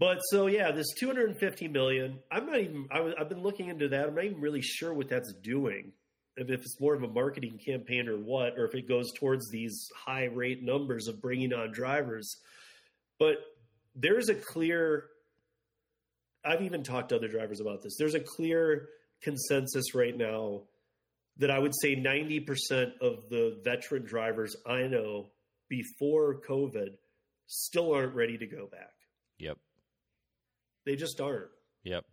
But so yeah, this 250 million. I'm not even. I was, I've been looking into that. I'm not even really sure what that's doing. If, if it's more of a marketing campaign or what, or if it goes towards these high rate numbers of bringing on drivers. But there's a clear. I've even talked to other drivers about this. There's a clear consensus right now that I would say 90% of the veteran drivers I know before COVID still aren't ready to go back. yep. They just aren't. Yep.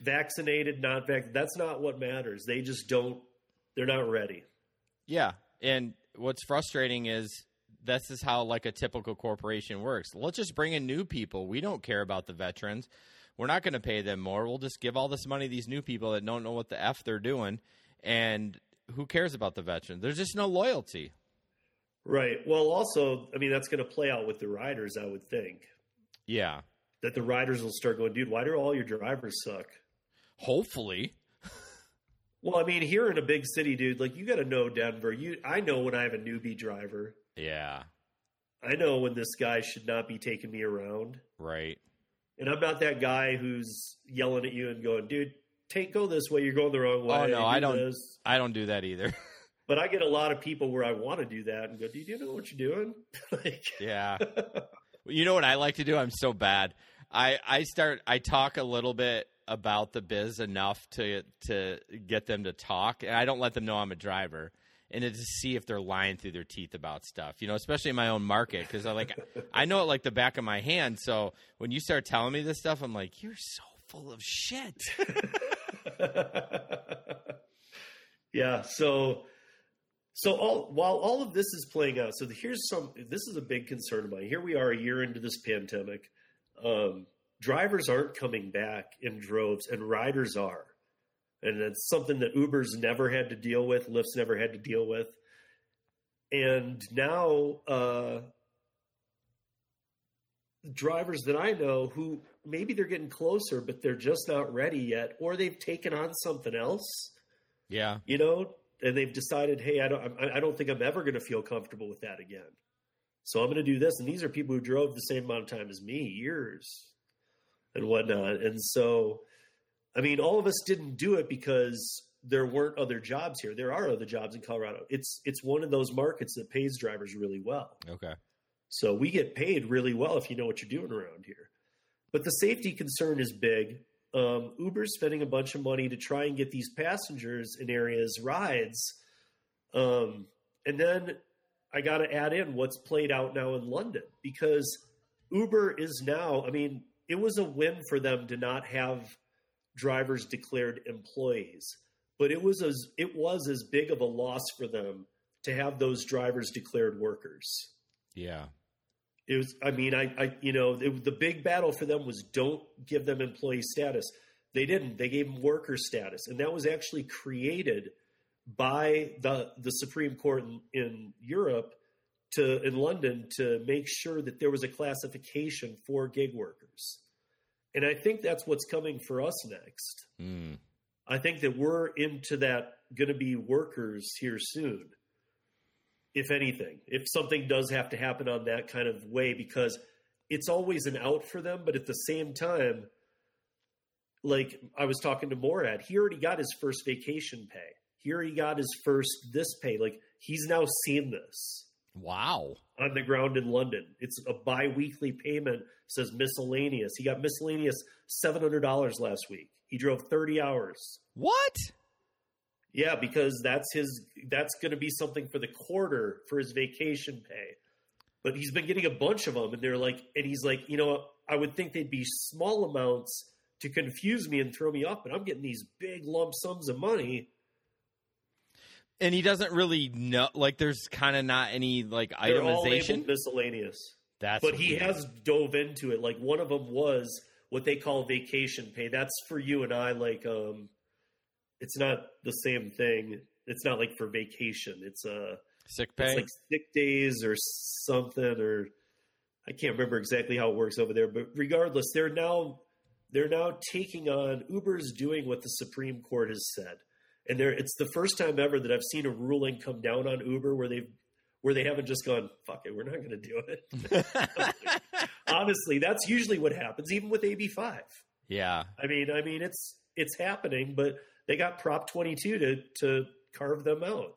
Vaccinated, not vac. That's not what matters. They just don't. They're not ready. Yeah, and what's frustrating is this is how like a typical corporation works. Let's just bring in new people. We don't care about the veterans. We're not going to pay them more. We'll just give all this money to these new people that don't know what the f they're doing, and who cares about the veterans? There's just no loyalty. Right. Well, also, I mean, that's going to play out with the riders. I would think Yeah, that the riders will start going, dude. Why do all your drivers suck? hopefully. Well, I mean, here in a big city, dude, like you got to know Denver. You, I know when I have a newbie driver. Yeah, I know when this guy should not be taking me around. right. And I'm not that guy who's yelling at you and going, dude, take go this way. You're going the wrong oh, way. Oh, no, Do I don't- this." I don't do that either. But I get a lot of people where I want to do that and go, do you know what you're doing? like, Yeah. you know what I like to do? I'm so bad. I I start I talk a little bit about the biz enough to to get them to talk, and I don't let them know I'm a driver. And to see if they're lying through their teeth about stuff. You know, especially in my own market because I like I know it like the back of my hand. So when you start telling me this stuff, I'm like, you're so full of shit. yeah. So so all while all of this is playing out, so here's some. This is a big concern of mine. Here we are, a year into this pandemic. Um, drivers aren't coming back in droves, and riders are, and it's something that Uber's never had to deal with, Lyft's never had to deal with, and now uh, drivers that I know who maybe they're getting closer, but they're just not ready yet, or they've taken on something else. Yeah, you know, and they've decided, hey, I don't, I don't think I'm ever going to feel comfortable with that again. So I'm going to do this. And these are people who drove the same amount of time as me, years and whatnot. And so, I mean, all of us didn't do it because there weren't other jobs here. There are other jobs in Colorado. It's it's one of those markets that pays drivers really well. Okay. So we get paid really well if you know what you're doing around here. But the safety concern is big um, Uber's spending a bunch of money to try and get these passengers in areas rides. Um, and then I got to add in what's played out now in London because Uber is now, I mean, it was a win for them to not have drivers declared employees, but it was as it was as big of a loss for them to have those drivers declared workers. Yeah. It was, I mean, I, I you know, it, the big battle for them was don't give them employee status. They didn't. They gave them worker status, and that was actually created by the the Supreme Court in, in Europe to in London to make sure that there was a classification for gig workers. And I think that's what's coming for us next. Mm. I think that we're into that going to be workers here soon if anything, if something does have to happen on that kind of way, because it's always an out for them. But at the same time, like I was talking to Morad, he already got his first vacation pay. Here He already got his first this pay. Like he's now seen this. Wow. On the ground in London. It's a bi weekly payment, says miscellaneous. He got miscellaneous $700 last week. He drove 30 hours. What? Yeah, because that's his that's going to be something for the quarter for his vacation pay. But he's been getting a bunch of them and they're like and he's like, you know, I would think they'd be small amounts to confuse me and throw me off, but I'm getting these big lump sums of money. And he doesn't really know like there's kind of not any like they're itemization miscellaneous. That's But he weird. has dove into it. Like one of them was what they call vacation pay. That's for you and I like um it's not the same thing. It's not like for vacation. It's uh sick pay. it's like sick days or something or I can't remember exactly how it works over there, but regardless, they're now they're now taking on Uber's doing what the Supreme Court has said. And there it's the first time ever that I've seen a ruling come down on Uber where they've where they haven't just gone, fuck it, we're not gonna do it. Honestly, that's usually what happens, even with AB five. yeah. I mean, I mean it's it's happening, but they got Prop 22 to to carve them out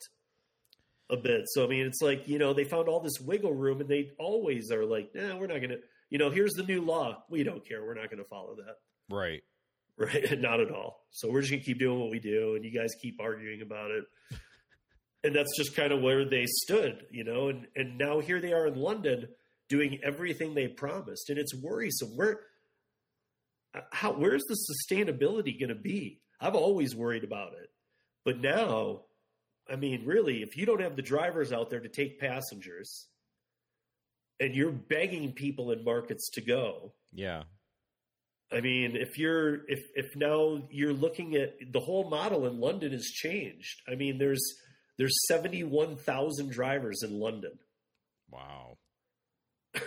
a bit. So I mean, it's like you know they found all this wiggle room, and they always are like, "Nah, we're not going to." You know, here's the new law. We don't care. We're not going to follow that. Right. Right? not at all. So we're just going to keep doing what we do, and you guys keep arguing about it. And that's just kind of where they stood, you know. And and now here they are in London doing everything they promised, and it's worrisome. Where uh, how where's the sustainability going to be? I've always worried about it, but now, I mean, really, if you don't have the drivers out there to take passengers, and you're begging people in markets to go, Yeah. I mean, if you're if if now you're looking at the whole model in London has changed. I mean, there's there's seventy one thousand drivers in London. Wow.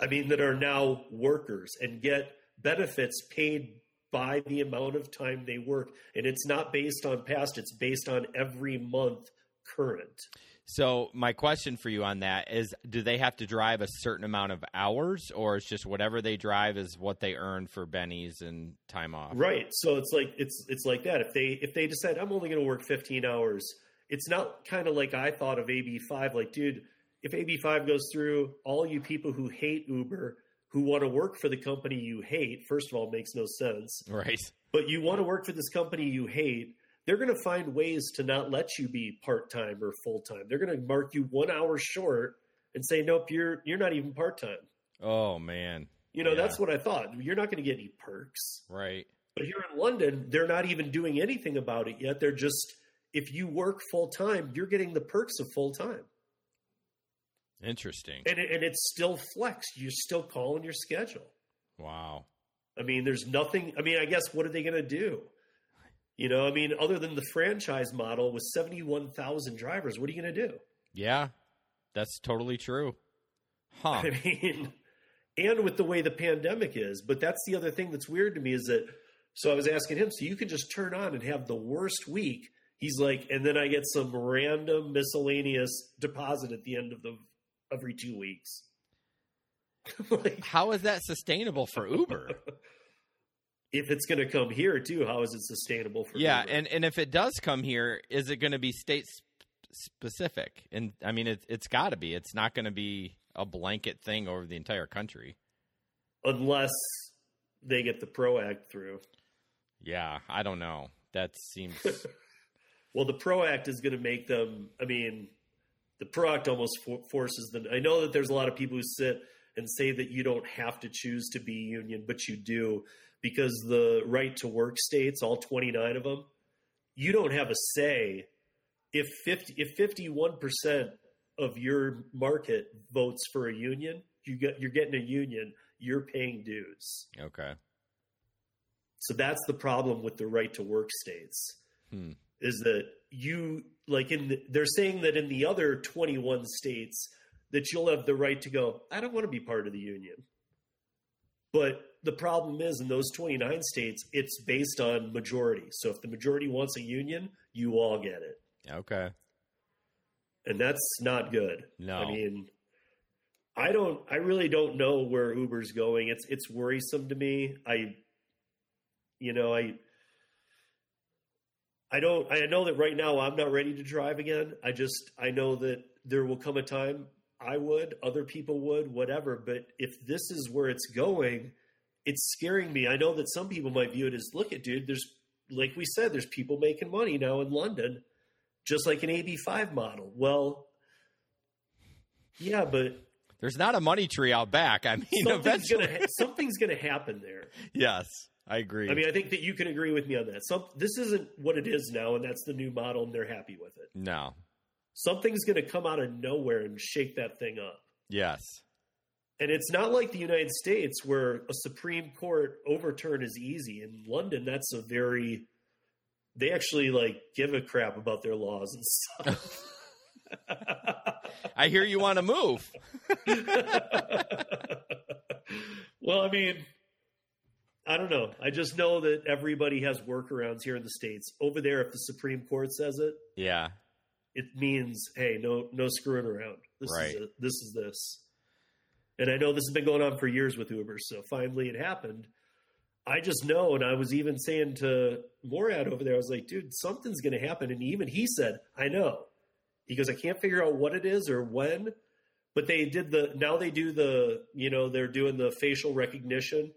I mean, that are now workers and get benefits paid by the amount of time they work. And it's not based on past, it's based on every month current. So my question for you on that is do they have to drive a certain amount of hours or it's just whatever they drive is what they earn for bennies and time off? Right. So it's like it's it's like that. If they if they decide I'm only going to work 15 hours, it's not kind of like I thought of AB5 like dude, if AB5 goes through all you people who hate Uber who want to work for the company you hate, first of all, makes no sense. Right. but you want to work for this company you hate, they're going to find ways to not let you be part time or full time. They're going to mark you one hour short and say, nope, you're you're not even part time. Oh man. You know, Yeah. that's what I thought. You're not going to get any perks. Right. But here in London, they're not even doing anything about it yet. They're just if you work full time, you're getting the perks of full time, Interesting. and it, and it's still flex. You're still calling your schedule. Wow. I mean, there's nothing. I mean, I guess what are they going to do? You know, I mean, other than the franchise model with 71,000 drivers, what are you going to do? Yeah. That's totally true. Huh. I mean, and with the way the pandemic is, but that's the other thing that's weird to me is that. So I was asking him, so you can just turn on and have the worst week. He's like, and then I get some random miscellaneous deposit at the end of the every two weeks. like, How is that sustainable for Uber? if it's going to come here too, how is it sustainable for? yeah, and and if it does come here, is it going to be state sp- specific? And I mean, it, it's got to be. It's not going to be a blanket thing over the entire country. unless they get the Pro Act through. Yeah, I don't know. That seems Well, the Pro Act is going to make them. I mean, the Pro Act almost for- forces them. I know that there's a lot of people who sit and say that you don't have to choose to be union, but you do because the right to work states, all 29 of them, you don't have a say if 50 if 51 percent of your market votes for a union. You get you're getting a union. You're paying dues. okay. So that's the problem with the right to work states Hmm. is that you like in the, they're saying that in the other 21 states that you'll have the right to go I don't want to be part of the union. But the problem is in those 29 states it's based on majority. So if the majority wants a union, you all get it. Okay. And that's not good. No. I mean I don't I really don't know where Uber's going. It's it's worrisome to me. I you know, I I don't I know that right now I'm not ready to drive again. I just I know that there will come a time I would, other people would, whatever, but if this is where it's going, it's scaring me. I know that some people might view it as look at dude, there's like we said, there's people making money now in London, just like an AB5 model. Well, yeah, but There's not a money tree out back. I mean, something's eventually. gonna ha- something's gonna happen there. yes, I agree. I mean, I think that you can agree with me on that. Some this isn't what it is now, and that's the new model, and they're happy with it. no. Something's gonna come out of nowhere and shake that thing up. Yes. And it's not like the United States where a Supreme Court overturn is easy. In London, that's a very they actually like give a crap about their laws and stuff. I hear you want to move. well, I mean, I don't know. I just know that everybody has workarounds here in the states. Over there, if the Supreme Court says it, Yeah. It means hey, no, no screwing around. This Right. is it. this is this. And I know this has been going on for years with Uber. So finally, it happened. I just know, and I was even saying to Morad over there, I was like, dude, something's going to happen. And even he said, I know. He goes, I can't figure out what it is or when, but they did the, now they do the, you know, they're doing the facial recognition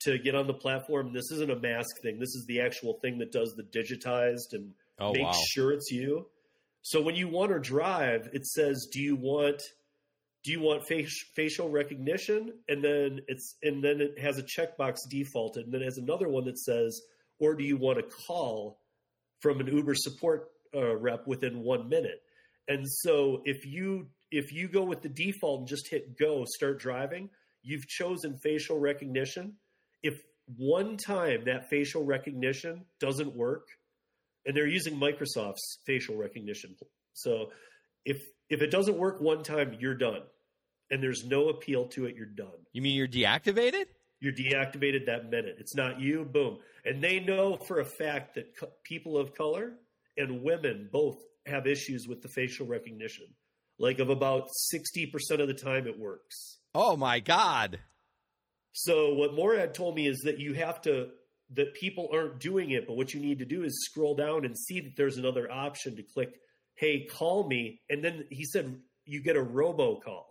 to get on the platform. This isn't a mask thing. This is the actual thing that does the digitized and Oh makes wow. sure it's you. So when you want to drive, it says, "Do you want do you want facial recognition?" And then it's and then it has a checkbox defaulted, and then it has another one that says, "Or do you want a call from an Uber support uh, rep within one minute?" And so if you if you go with the default and just hit go, start driving, you've chosen facial recognition. If one time that facial recognition doesn't work, and they're using Microsoft's facial recognition. So if if it doesn't work one time, you're done, and there's no appeal to it. You're done. You mean you're deactivated? You're deactivated that minute. It's not you. Boom. And they know for a fact that co- people of color and women both have issues with the facial recognition. Like of about sixty percent of the time, it works. Oh my god. So what Morad told me is that you have to that people aren't doing it, but what you need to do is scroll down and see that there's another option to click, hey, call me. And then he said you get a robocall.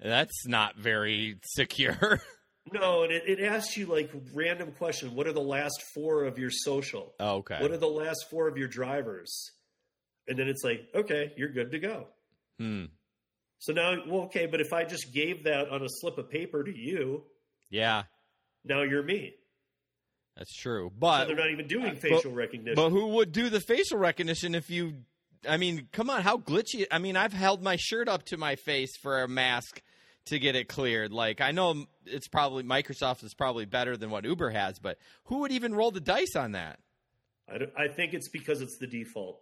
That's not very secure. No, and it, it asks you like random question. What are the last four of your social? Oh, okay. What are the last four of your drivers? And then it's like, okay, you're good to go. Hmm. So now, well, okay, but if I just gave that on a slip of paper to you, Yeah, now you're me. that's true. So But they're not even doing facial recognition. But who would do the facial recognition if you? I mean, come on, how glitchy? I mean, I've held my shirt up to my face for a mask to get it cleared. Like, I know it's probably Microsoft is probably better than what Uber has, but who would even roll the dice on that? I, don't- I think it's because it's the default.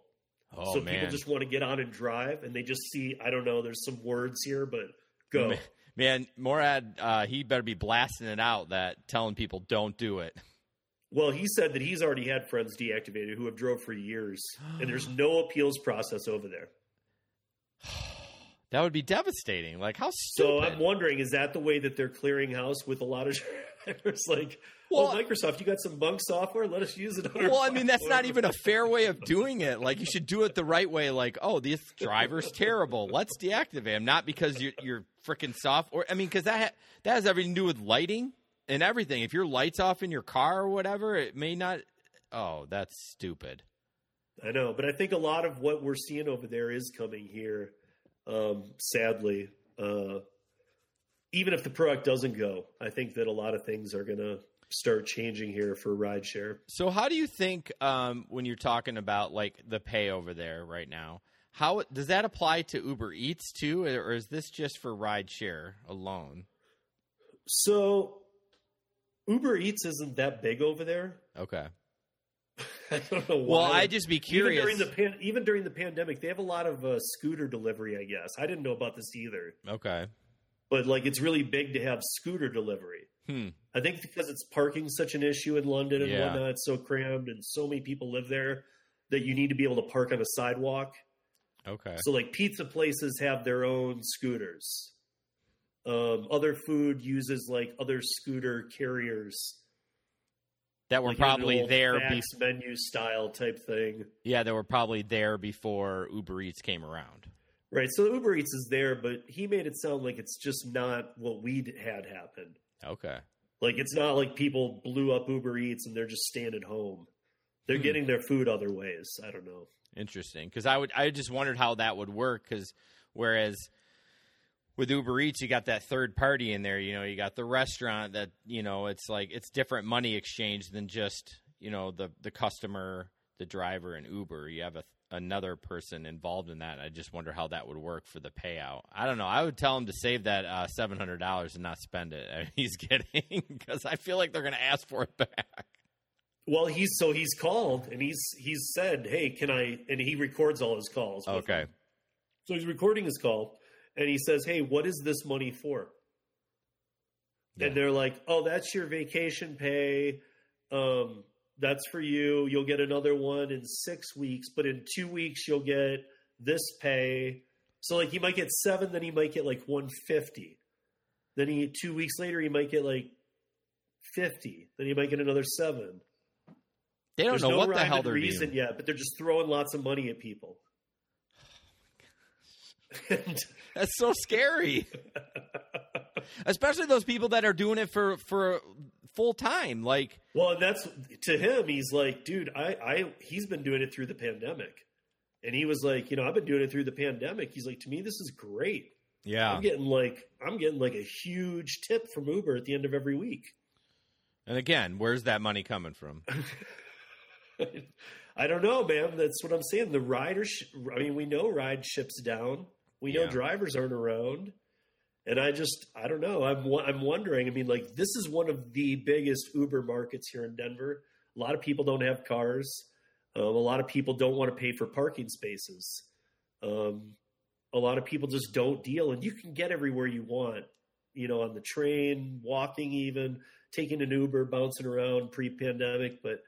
Oh so man, people just want to get on and drive, and they just see, I don't know, there's some words here, but go. man, man Morad, uh, he better be blasting it out that telling people don't do it. Well, he said that he's already had friends deactivated who have drove for years, and there's no appeals process over there. That would be devastating. Like, how So? I'm wondering, is that the way that they're clearing house with a lot of drivers? Like, Well- oh, Microsoft, you got some bunk software? Let us use it. On Well, I mean, that's not even a fair way of doing it. Like, you should do it the right way. Like, oh, this driver's terrible. Let's deactivate him. Not because you're, you're freaking soft. Or I mean, because that ha- that has everything to do with lighting and everything. If your lights off in your car or whatever, it may not. Oh, that's stupid. I know, but I think a lot of what we're seeing over there is coming here. Um, sadly, uh, even if the Pro Act doesn't go, I think that a lot of things are going to start changing here for rideshare. So, how do you think um, when you're talking about like the pay over there right now? How does that apply to Uber Eats too, or is this just for rideshare alone? So, Uber Eats isn't that big over there. Okay. I don't know why. Well, I'd just be curious. Even during the pan- even during the pandemic, they have a lot of uh, scooter delivery. I guess I didn't know about this either, okay. but like it's really big to have scooter delivery. Hmm. I think because it's parking such an issue in London and Yeah. whatnot, it's so crammed and so many people live there that you need to be able to park on a sidewalk. Okay. So like pizza places have their own scooters. Um, other food uses like other scooter carriers, that were like probably there. fax menu style type thing. Yeah, they were probably there before Uber Eats came around. Right. So Uber Eats is there, but he made it sound like it's just not what we had happen. Okay. Like it's not like people blew up Uber Eats and they're just staying at home. They're Hmm. getting their food other ways. I don't know. Interesting. Because I would, I just wondered how that would work. Because whereas with Uber Eats, you got that third party in there. You know, you got the restaurant that you know it's like it's different money exchange than just you know the the customer, the driver, and Uber. You have a, another person involved in that. I just wonder how that would work for the payout. I don't know. I would tell him to save that uh, seven hundred dollars and not spend it. He's kidding because I feel like they're going to ask for it back. Well, he's so he's called and he's he's said, "Hey, can I?" And he records all his calls. Okay. them. So he's recording his call, and he says, "Hey, what is this money for?" Yeah. And they're like, "Oh, that's your vacation pay. Um, that's for you. You'll get another one in six weeks, but in two weeks you'll get this pay. So like, he might get seven, then he might get like one fifty. Then he two weeks later he might get like fifty. Then he might get another seven. They don't There's know no what the hell they're reason doing. yet, but they're just throwing lots of money at people. And- That's so scary. Especially those people that are doing it for for full time. Like, well, that's to him. He's like, dude, I, I, he's been doing it through the pandemic, and he was like, you know, I've been doing it through the pandemic. He's like, to me, this is great. yeah. I'm getting like, I'm getting like a huge tip from Uber at the end of every week. And again, where's that money coming from? I don't know, man. That's what I'm saying. The rider, sh- I mean, we know ride ships down. We know Yeah. drivers aren't around, and I just, I don't know. I'm, I'm wondering. I mean, like, this is one of the biggest Uber markets here in Denver. A lot of people don't have cars. Um, a lot of people don't want to pay for parking spaces. Um, a lot of people just don't deal, and you can get everywhere you want. You know, on the train, walking, even taking an Uber, bouncing around pre-pandemic, but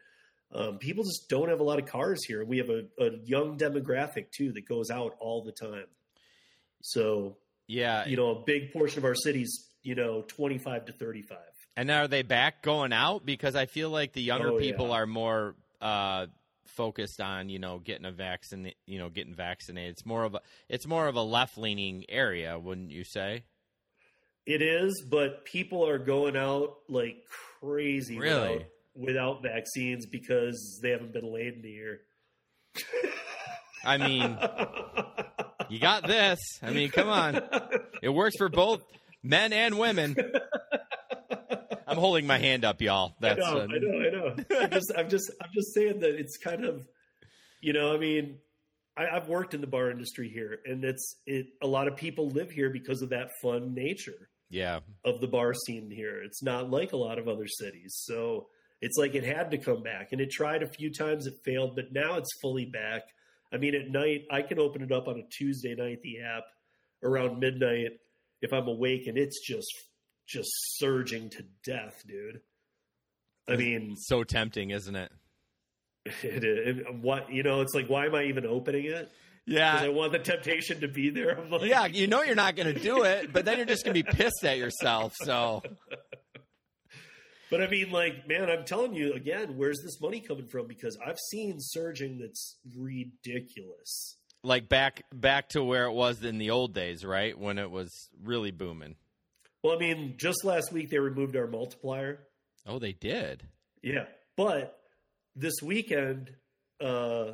um, people just don't have a lot of cars here. We have a, a young demographic too that goes out all the time. So Yeah. you know, a big portion of our city's you know twenty five to thirty five. And are they back going out? Because I feel like the younger Oh, people yeah. are more uh, focused on you know getting a vaccine, you know, getting vaccinated. It's more of a it's more of a left leaning area, wouldn't you say? It is, but people are going out like crazy Really? without, without vaccines because they haven't been laid in a year. I mean, you got this. I mean, come on. It works for both men and women. I'm holding my hand up, y'all. That's I know, uh, I know, I know. I'm just, I'm just, I'm just saying that it's kind of, you know, I mean, I, I've worked in the bar industry here, and it's it. A lot of people live here because of that fun nature yeah. of the bar scene here. It's not like a lot of other cities, so it's like it had to come back, and it tried a few times, it failed, but now it's fully back. I mean, at night, I can open it up on a Tuesday night, the app around midnight if I'm awake, and it's just just surging to death, dude. I mean, So tempting, isn't it? it, it, what you know, it's like, why am I even opening it? Yeah, I want the temptation to be there. I'm like, Yeah, you know you're not going to do it, but then you're just going to be pissed at yourself. So, But I mean, like, man, I'm telling you again, where's this money coming from? Because I've seen surging that's ridiculous. like back back to where it was in the old days, right? When it was really booming. Well, I mean, just last week they removed our multiplier. Oh, they did. Yeah, but this weekend uh,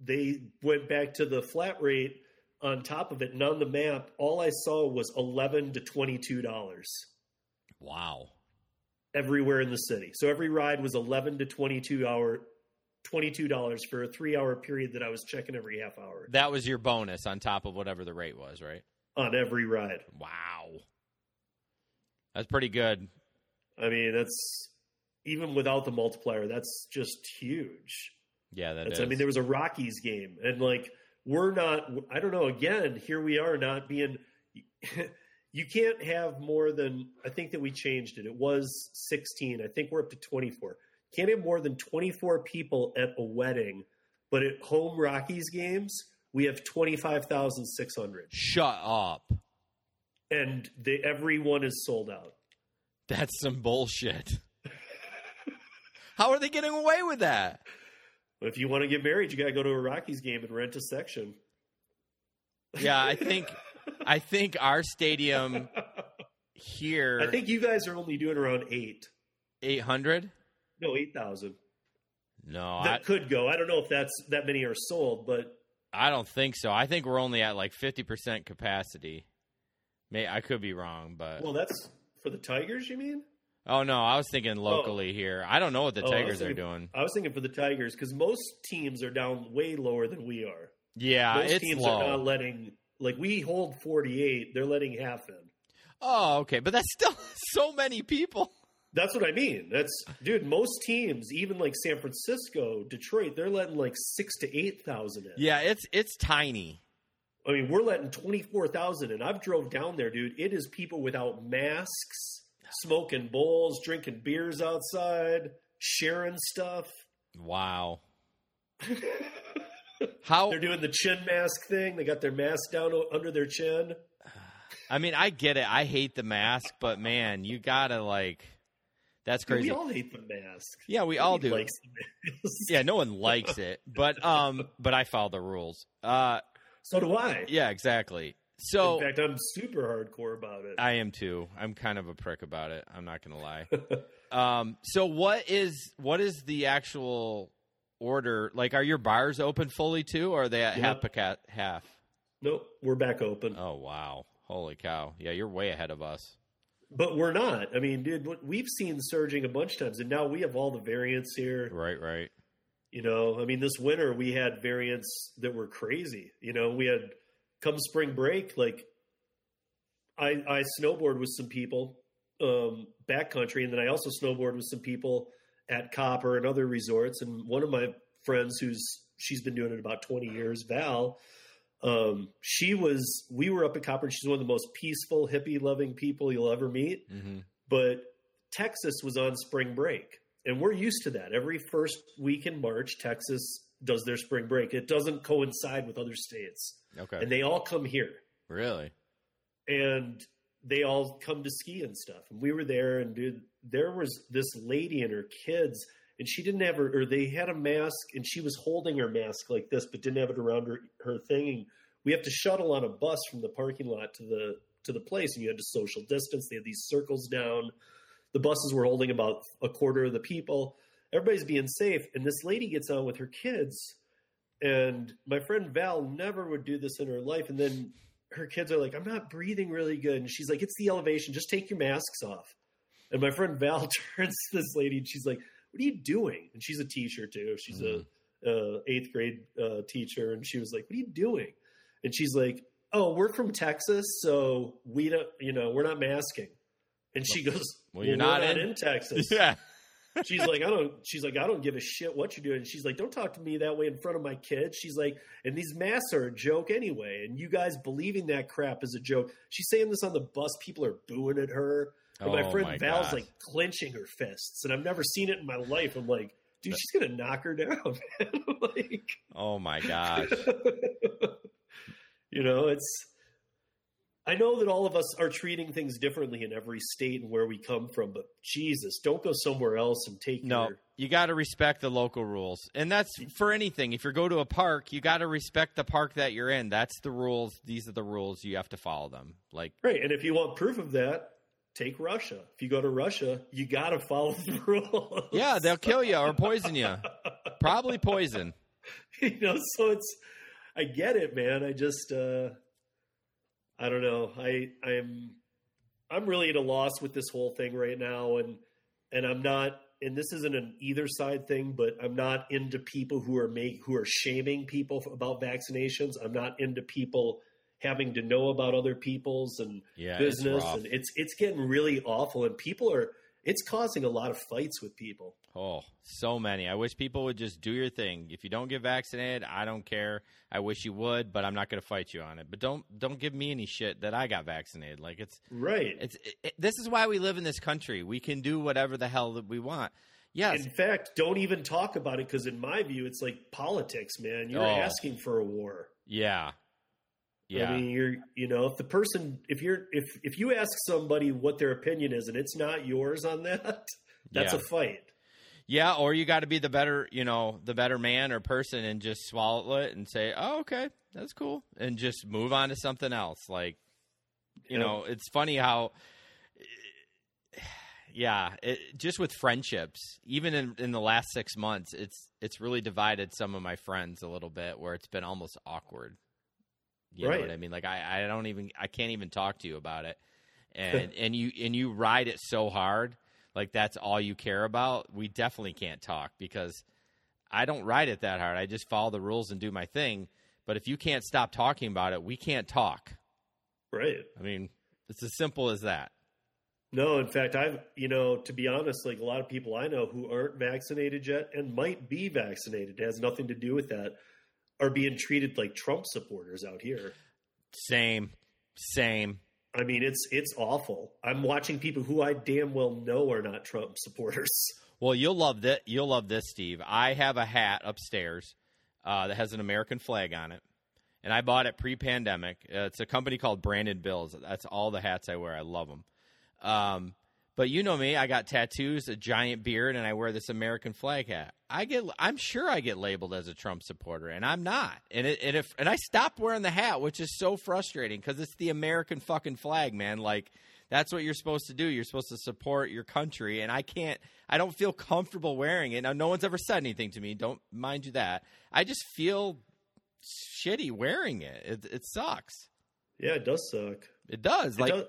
they went back to the flat rate on top of it, and on the map, all I saw was eleven to twenty-two dollars Wow. Everywhere in the city. So every ride was eleven to twenty-two hour, twenty-two dollars for a three-hour period that I was checking every half hour That was your bonus on top of whatever the rate was, right? on every ride. Wow. That's pretty good. I mean, that's even without the multiplier. That's just huge. Yeah, that That's, is. I mean, there was a Rockies game, and like we're not. I don't know. Again, here we are not being. You can't have more than. I think that we changed it. It was sixteen. I think we're up to twenty four. Can't have more than twenty four people at a wedding, but at home Rockies games we have twenty five thousand six hundred, Shut up. and they, everyone is sold out. That's some bullshit. How are they getting away with that? If you want to get married, you got to go to a Rockies game and rent a section. Yeah, I think I think our stadium here I think you guys are only doing around eight. 800? No, eight thousand. No, that I, could go. I don't know if that's that many are sold, but I don't think so. I think we're only at like 50% capacity. May I could be wrong, but well, that's for the Tigers. You mean? Oh no, I was thinking oh. locally here. I don't know what the Oh, Tigers are doing. I was thinking for the Tigers because most teams are down way lower than we are. Yeah, most it's teams low. are not letting like we hold forty eight. They're letting half in. oh, okay, but that's still so many people. That's what I mean. That's dude. Most teams, even like San Francisco, Detroit, they're letting like six to eight thousand in. Yeah, it's it's tiny. I mean, we're letting twenty four thousand, and I've drove down there, dude. It is people without masks, smoking bowls, drinking beers outside, sharing stuff. Wow. How They're doing the chin mask thing. They got their mask down under their chin. I mean, I get it. I hate the mask, but man, you gotta like. That's Dude, crazy. we all hate the mask. yeah, we all do. Likes. Yeah, no one likes it, but um, but I follow the rules. Uh, So do I. yeah, exactly. So In fact, I'm super hardcore about it. I am too. I'm kind of a prick about it. I'm not gonna lie. um, so what is what is the actual order? Like, are your bars open fully too, or are they at half Yep. paca- half? nope, we're back open. Oh wow, holy cow! Yeah, you're way ahead of us. But we're not. I mean, dude, we've seen surging a bunch of times, and now we have all the variants here. Right, right. You know, I mean, this winter we had variants that were crazy. You know, we had come spring break, like I I snowboard with some people um, backcountry, and then I also snowboard with some people at Copper and other resorts. And one of my friends, who's she's been doing it about twenty years, Val. Um, she was. We were up at Copper, and she's one of the most peaceful, hippie loving people you'll ever meet hmm but Texas was on spring break. And we're used to that. Every first week in March, Texas does their spring break. It doesn't coincide with other states. Okay. And they all come here. really? And they all come to ski and stuff. And we were there and dude, there was this lady and her kids and she didn't have her or they had a mask and she was holding her mask like this but didn't have it around her her thing and we have to shuttle on a bus from the parking lot to the to the place, and you had to social distance. They had these circles down. The buses were holding about a quarter of the people. Everybody's being safe, and this lady gets on with her kids. And my friend Val never would do this in her life. And then her kids are like, "I'm not breathing really good," and she's like, "It's the elevation. Just take your masks off." And my friend Val turns to this lady, and she's like, "What are you doing?" And she's a teacher too. She's Mhm. a, a eighth grade uh, teacher, and she was like, "What are you doing?" And she's like, "Oh, we're from Texas, so we don't, you know, we're not masking." And she goes, Well, you're we're not not in- in Texas." Yeah. she's like, I don't. She's like, I don't give a shit what you're doing. She's like, don't talk to me that way in front of my kids. She's like, and these masks are a joke anyway, and you guys believing that crap is a joke. She's saying this on the bus. People are booing at her. And my Oh, friend my Val's God. like clenching her fists, and I've never seen it in my life. I'm like, dude, she's gonna knock her down. Like, Oh my gosh. you know, it's. I know that all of us are treating things differently in every state and where we come from, but Jesus, don't go somewhere else and take No, your you got to respect the local rules, and that's for anything. If you go to a park, you got to respect the park that you're in. That's the rules. These are the rules. You have to follow them. Like, Right. And if you want proof of that, take Russia. If you go to Russia, you got to follow the rules. yeah, they'll kill you or poison you. Probably poison. you know, so it's, I get it, man. I just, uh, I don't know. I, I'm, I'm really at a loss with this whole thing right now. And, and I'm not, and this isn't an either side thing, but I'm not into people who are make, who are shaming people about vaccinations. I'm not into people having to know about other people's and, Yeah, business It's and it's it's getting really awful and people are it's causing a lot of fights with people Oh, so many. I wish people would just do your thing. If you don't get vaccinated, I don't care. I wish you would, but I'm not going to fight you on it. But don't don't give me any shit that I got vaccinated. Like it's right it's it, it- this is why we live in this country. We can do whatever the hell that we want. Yes. in fact don't even talk about it because in my view it's like politics man you're Oh. asking for a war yeah. Yeah. i mean you're you know if the person if you're if if you ask somebody what their opinion is and it's not yours on that that's Yeah. a fight Yeah, or you got to be the better, you know, the better man or person and just swallow it and say, "Oh, okay, that's cool," and just move on to something else. Like, you Yeah. know, it's funny how, yeah, it, just with friendships, even in in the last six months, it's it's really divided some of my friends a little bit, where it's been almost awkward. You know Right. what I mean? Like, I I don't even I can't even talk to you about it, and and you and you ride it so hard like that's all you care about, we definitely can't talk because I don't ride it that hard. I just follow the rules and do my thing. But if you can't stop talking about it, we can't talk. right I mean, it's as simple as that. No, in fact, I've, you know, to be honest, like a lot of people I know who aren't vaccinated yet and might be vaccinated, it has nothing to do with that, are being treated like Trump supporters out here. Same, same. I mean, it's it's awful. I'm watching people who I damn well know are not Trump supporters. Well, you'll love that. You'll love this, Steve. I have a hat upstairs uh, that has an American flag on it, and I bought it pre-pandemic. Uh, it's a company called Branded Bills. That's all the hats I wear. I love them. Um, but you know me. I got tattoos, a giant beard, and I wear this American flag hat. I get. I'm sure I get labeled as a Trump supporter, and I'm not. And it, and if and I stopped wearing the hat, which is so frustrating because it's the American fucking flag, man. Like that's what you're supposed to do. You're supposed to support your country, and I can't. I don't feel comfortable wearing it. Now, no one's ever said anything to me. Don't mind you that. I just feel shitty wearing it. It, it sucks. Yeah, it does suck. It does. It Like, does-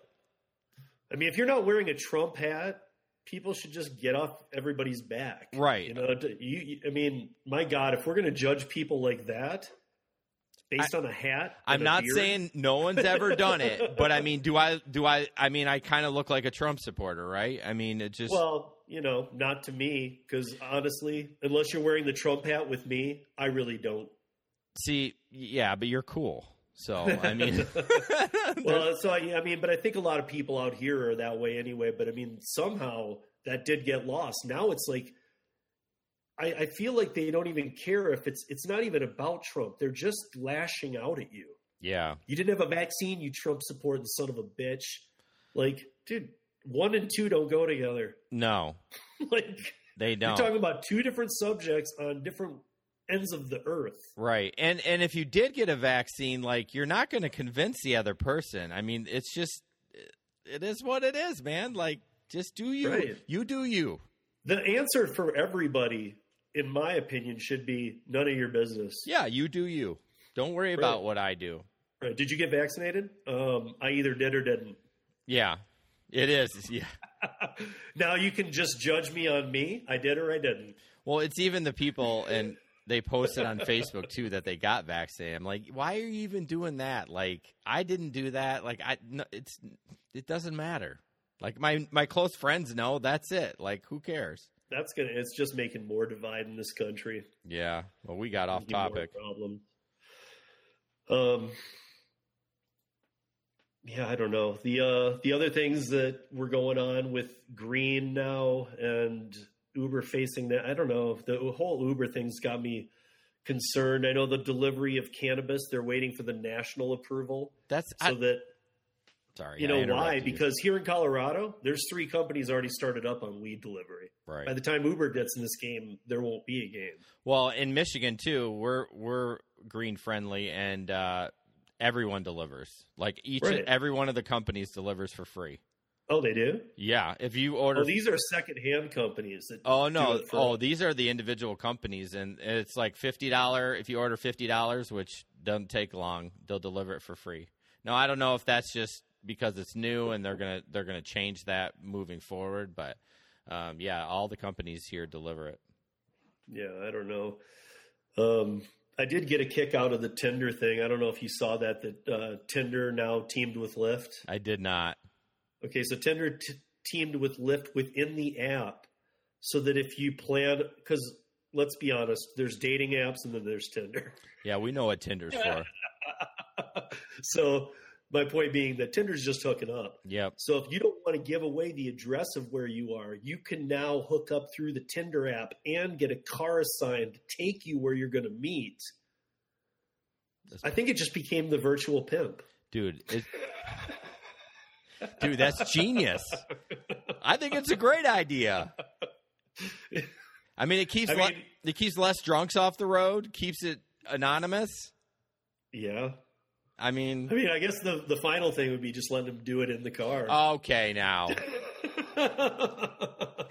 I mean, if you're not wearing a Trump hat, people should just get off everybody's back. Right. You know, you, I mean, my God, if we're going to judge people like that based on a hat, I'm a not beard, saying no one's ever done it, but I mean, do I? Do I? I mean, I kind of look like a Trump supporter, right? I mean, it just. Well, you know, not to me, because honestly, unless you're wearing the Trump hat with me, I really don't. see, yeah, but you're cool. So I mean, Well, so I, I mean, but I think a lot of people out here are that way anyway. But I mean, somehow that did get lost. Now it's like, I, I feel like they don't even care if it's. It's not even about Trump. They're just lashing out at you. yeah, You didn't have a vaccine, you Trump supporting son of a bitch. Like, dude, one and two don't go together. no, like, they don't. you're talking about two different subjects on different ends of the earth. Right. And and if you did get a vaccine, like you're not going to convince the other person. I mean, it's just it is what it is, man. Like, just do you. Right. You do you. The answer for everybody, in my opinion, should be none of your business. Yeah, you do you. Don't worry Right. about what I do. Right. Did you get vaccinated? Um, I either did or didn't. Yeah, it is. Yeah. now you can just judge me on me. I did or I didn't. Well, it's even the people, and they posted on Facebook too that they got vaccinated. I'm like, why are you even doing that? Like, I didn't do that. Like, I no, it's it doesn't matter. Like my my close friends know. That's it. Like, who cares? That's gonna. It's just making more divide in this country. Yeah. Well, we got off topic. Problem. Um. Yeah, I don't know the uh, the other things that were going on with Green now and Uber facing that. I don't know. The whole Uber thing's got me concerned. I know the delivery of cannabis. They're waiting for the national approval That's so I, that sorry. you know why? you. Because here in Colorado, there's three companies already started up on weed delivery. By the time Uber gets in this game, there won't be a game. Well, in Michigan too, we're we're green friendly, and uh, everyone delivers. Like each Right. every one of the companies delivers for free. Oh, they do. Yeah. If you order Oh, these are secondhand companies that. Oh no! for- Oh, these are the individual companies, and it's like fifty dollar if you order fifty dollars, which doesn't take long. They'll deliver it for free. Now I don't know if that's just because it's new and they're gonna they're gonna change that moving forward, but um, yeah, all the companies here deliver it. Yeah, I don't know. Um, I did get a kick out of the Tinder thing. I don't know if you saw that. That uh, Tinder now teamed with Lyft. I did not. Okay, so Tinder t- teamed with Lyft within the app, so that if you plan, because let's be honest, there's dating apps and then there's Tinder. Yeah, we know what Tinder's for. so my point being that Tinder's just hooking up. Yep. So if you don't want to give away the address of where you are, you can now hook up through the Tinder app and get a car assigned to take you where you're going to meet. I think it just became the virtual pimp. Dude, it, dude, that's genius. I think it's a great idea. I mean, it keeps I le- it keeps less drunks off the road, keeps it anonymous. Yeah. I mean, I mean, I guess the, the final thing would be just letting them do it in the car. okay, now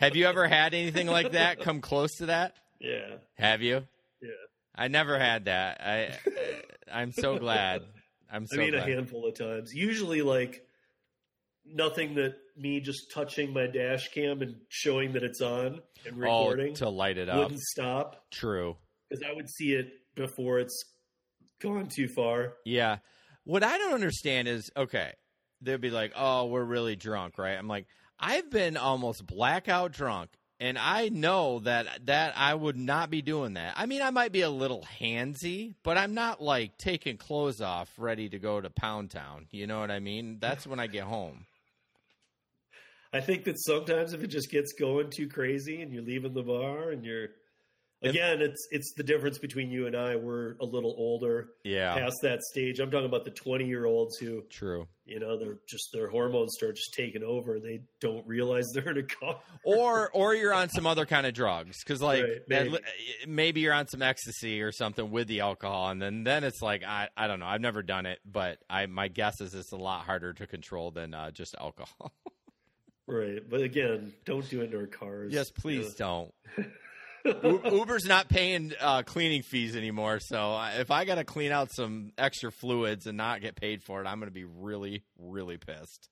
have you ever had anything like that come close to that? yeah. Have you? Yeah. I never had that. I, I'm so glad. I'm so I mean, glad. a handful of times. Usually, like, nothing that me just touching my dash cam and showing that it's on and oh, recording to light it up. wouldn't stop True. because I would see it before it's gone too far. Yeah. What I don't understand is okay, they'll be like, "Oh, we're really drunk," right? I'm like, I've been almost blackout drunk, and I know that that I would not be doing that. I mean, I might be a little handsy, but I'm not like taking clothes off, ready to go to Pound Town. You know what I mean? That's when I get home. I think that sometimes if it just gets going too crazy and you're leaving the bar and you're again, it's it's the difference between you and I. We're a little older, Yeah. past that stage. I'm talking about the 20 year olds who, True. you know, they're just their hormones start just taking over. They don't realize they're in a car. or or you're on some other kind of drugs because like Right, maybe. maybe. you're on some ecstasy or something with the alcohol and then then it's like i i don't know i've never done it but i my guess is it's a lot harder to control than uh, just alcohol Right. But again, don't do it in our cars. yes please don't U- uber's not paying uh, cleaning fees anymore so if i gotta clean out some extra fluids and not get paid for it i'm gonna be really really pissed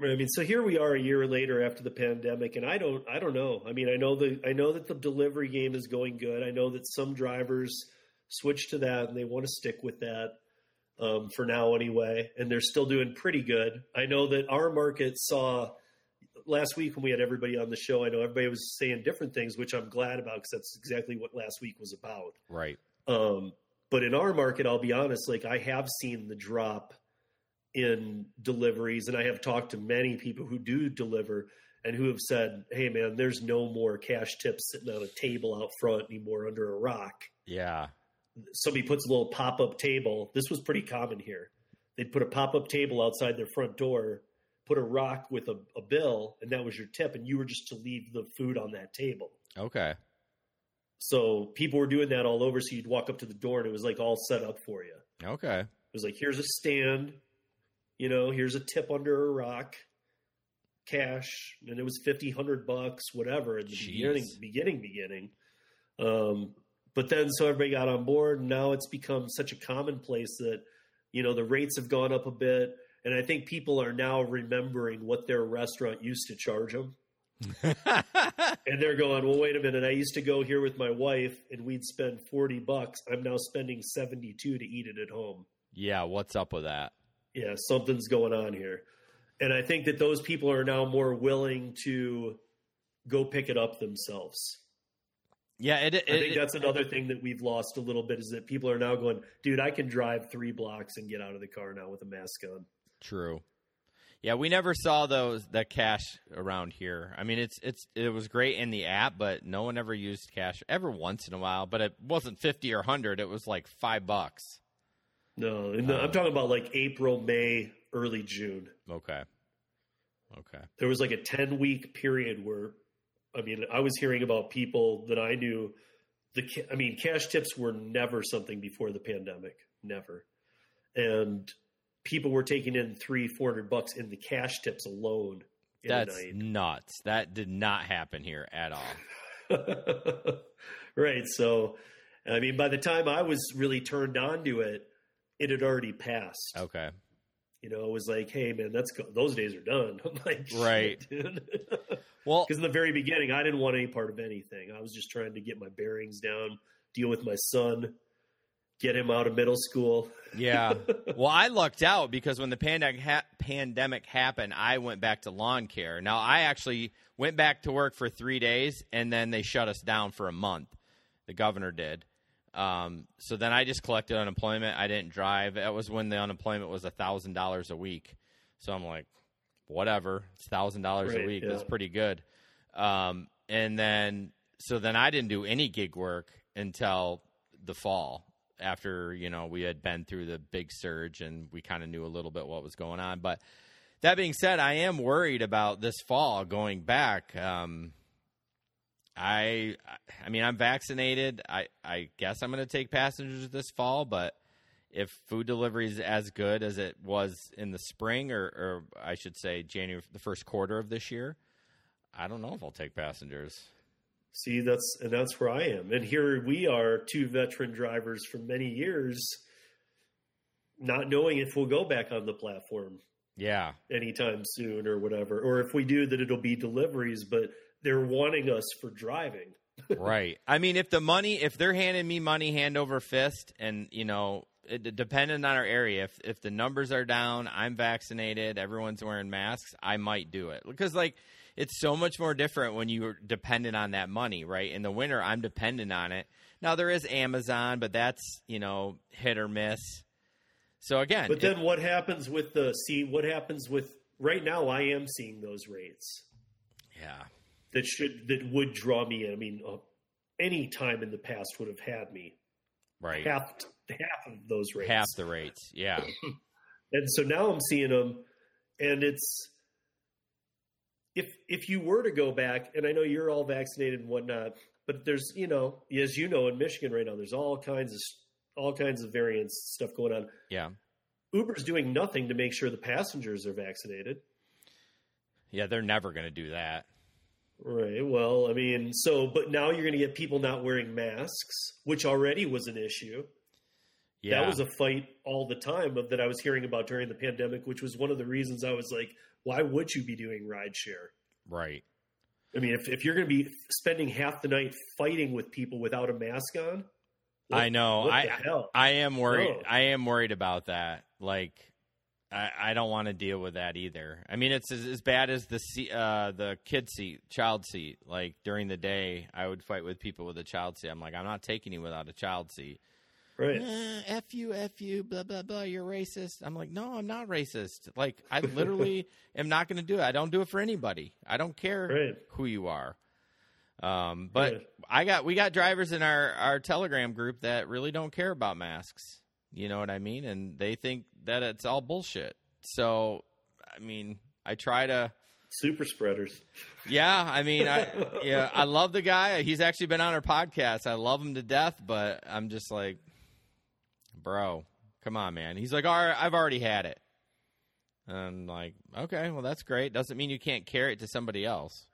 I mean, so here we are a year later after the pandemic, and I don't, I don't know. I mean, I know the, I know that the delivery game is going good. I know that some drivers switch to that and they want to stick with that um, for now, anyway, and they're still doing pretty good. I know that our market saw last week when we had everybody on the show. I know everybody was saying different things, which I'm glad about because that's exactly what last week was about. right Um, but in our market, I'll be honest, like I have seen the drop in deliveries, and I have talked to many people who do deliver and who have said, "Hey, man, there's no more cash tips sitting on a table out front anymore under a rock." yeah Somebody puts a little pop up table. This was pretty common here. They'd put a pop up table outside their front door, put a rock with a, a bill, and that was your tip, and you were just to leave the food on that table. okay So people were doing that all over. So you'd walk up to the door, and it was like all set up for you. okay It was like, here's a stand. you know, here's a tip under a rock, cash, and it was fifty, hundred bucks, whatever in the Jeez. beginning, beginning, beginning. Um, but then so everybody got on board, and now it's become such a commonplace that you know the rates have gone up a bit, and I think people are now remembering what their restaurant used to charge them. And they're going, well, wait a minute. I used to go here with my wife, and we'd spend forty bucks. I'm now spending seventy two to eat it at home. yeah, what's up with that? Yeah, something's going on here, and I think that those people are now more willing to go pick it up themselves. Yeah, it, it, I think it- that's another thing that we've lost a little bit is that people are now going, dude, I can drive three blocks and get out of the car now with a mask on. True. Yeah, we never saw those that cash around here. I mean, it's it's it was great in the app, but no one ever used cash. ever once in a while, but it wasn't fifty or hundred. It was like five bucks. No, and I'm uh, talking about like April, May, early June. Okay. Okay. there was like a 10 week period where i mean i was hearing about people that i knew the i mean cash tips were never something before the pandemic never and people were taking in three four hundred bucks in the cash tips alone in That's nuts. That did not happen here at all. right. so i mean by the time i was really turned on to it it had already passed Okay. you know it was like hey man that's go- those days are done i'm like Right. dude. Well, Because in the very beginning, I didn't want any part of anything. I was just trying to get my bearings down, deal with my son, get him out of middle school. yeah. Well, I lucked out because when the pandemic ha- pandemic happened, I went back to lawn care. Now, I actually went back to work for three days, and then they shut us down for a month. The governor did. Um, so then I just collected unemployment. I didn't drive. That was when the unemployment was a thousand dollars a week. So I'm like, whatever, it's thousand dollars a week. yeah. That's pretty good. Um, and then so then I didn't do any gig work until the fall after you know we had been through the big surge and we kind of knew a little bit what was going on. But that being said, I am worried about this fall going back. Um, I I mean I'm vaccinated. I I guess I'm going to take passengers this fall, but if food delivery is as good as it was in the spring or, or I should say January the first quarter of this year, I don't know if I'll take passengers. See, that's and that's where I am. And here we are, two veteran drivers for many years, not knowing if we'll go back on the platform Yeah. anytime soon or whatever, or if we do, that it'll be deliveries. But they're wanting us for driving. right. I mean, if the money, if they're handing me money hand over fist, and you know, it, depending on our area, if if the numbers are down, I'm vaccinated, everyone's wearing masks, I might do it because like it's so much more different when you're dependent on that money, right? In the winter, I'm dependent on it. Now there is Amazon, but that's you know hit or miss. So again, But it- then what happens with the see? What happens with right now? I am seeing those rates. yeah, that should that would draw me in. I mean, uh, any time in the past would have had me right, half half of those rates. half the rates, yeah, and so now I'm seeing them, and it's if if you were to go back, and I know you're all vaccinated and whatnot, but there's you know as you know in Michigan right now, there's all kinds of all kinds of variants stuff going on. yeah, Uber's doing nothing to make sure the passengers are vaccinated. yeah. They're never going to do that. Right. Well, I mean, so but now you're going to get people not wearing masks, which already was an issue. Yeah, That was a fight all the time of that I was hearing about during the pandemic, which was one of the reasons I was like, why would you be doing rideshare? right. I mean, if, if you're going to be spending half the night fighting with people without a mask on, what- I know. I hell? I am worried. No. I am worried about that. Like, I, I don't want to deal with that either. I mean, it's as, as bad as the seat, uh, the kid seat, child seat. Like during the day, I would fight with people with a child seat. I'm like, I'm not taking you without a child seat. Right. Eh, f you, f you, blah blah blah. You're racist. I'm like, no, I'm not racist. Like, I literally am not going to do it. I don't do it for anybody. I don't care Right. who you are. Um, but Right. I got we got drivers in our our Telegram group that really don't care about masks. You know what I mean? And they think that it's all bullshit. So, I mean, I try to. Super spreaders. Yeah, I mean, I yeah, I love the guy. He's actually been on our podcast. I love him to death, but I'm just like, bro, come on, man. He's like, all right, I've already had it. And like, okay, well that's great. Doesn't mean you can't carry it to somebody else.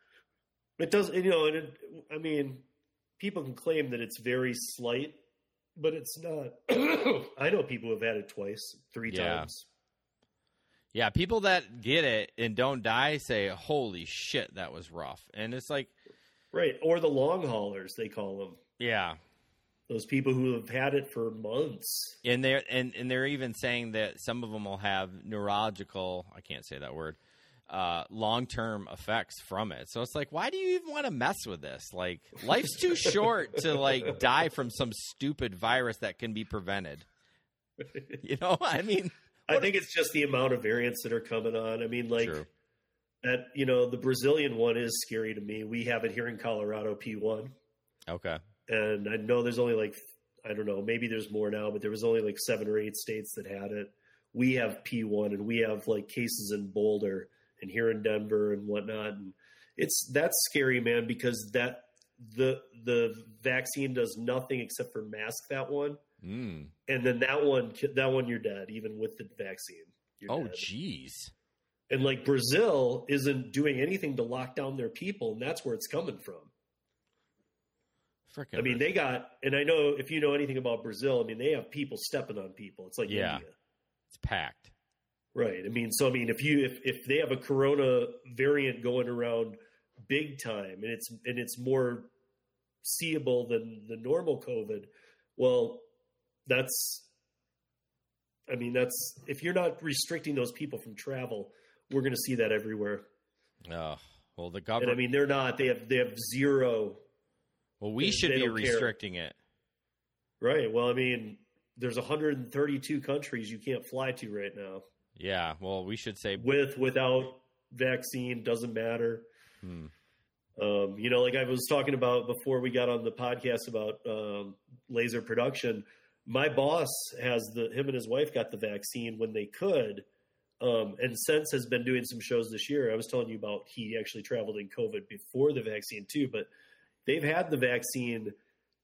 It does, you know, and it, I mean, people can claim that it's very slight, but it's not. I know people who've had it twice, three Yeah. times. Yeah, people that get it and don't die say, "Holy shit, that was rough." And it's like, Right. Or the long haulers, they call them. yeah, Those people who have had it for months. and they're and, and they're even saying that some of them will have neurological i can't say that word uh, long-term effects from it so it's like why do you even want to mess with this like life's too short to like die from some stupid virus that can be prevented you know i mean I think it's just the amount of variants that are coming on. I mean, like True. that, you know, the Brazilian one is scary to me. We have it here in Colorado, P1. okay And I know there's only like, I don't know, maybe there's more now, but there was only like seven or eight states that had it. We have P1 and we have like cases in Boulder and here in Denver and whatnot. And it's, that's scary, man, because that, the, the vaccine does nothing except for mask that one. mm. And then that one, that one, you're dead, even with the vaccine. Oh dead. jeez And like Brazil isn't doing anything to lock down their people, and that's where it's coming from. Freaking I mean, they got, and I know if you know anything about Brazil, I mean, they have people stepping on people. It's like Yeah. India, it's packed right? I mean, so I mean, if you if if they have a Corona variant going around big time, and it's and it's more seeable than the normal COVID, well, that's, I mean, that's if you're not restricting those people from travel, we're going to see that everywhere. oh well the And government I mean, they're not. They have they have zero. Well we should be don't care. restricting it Right. Well, I mean, there's 132 countries you can't fly to right now. yeah well we should say With without vaccine doesn't matter. hmm. Um, you know, like I was talking about before we got on the podcast about um, laser production. My boss has the him and his wife got the vaccine when they could, um, and since has been doing some shows this year. I was telling you about he actually traveled in COVID before the vaccine too, but they've had the vaccine,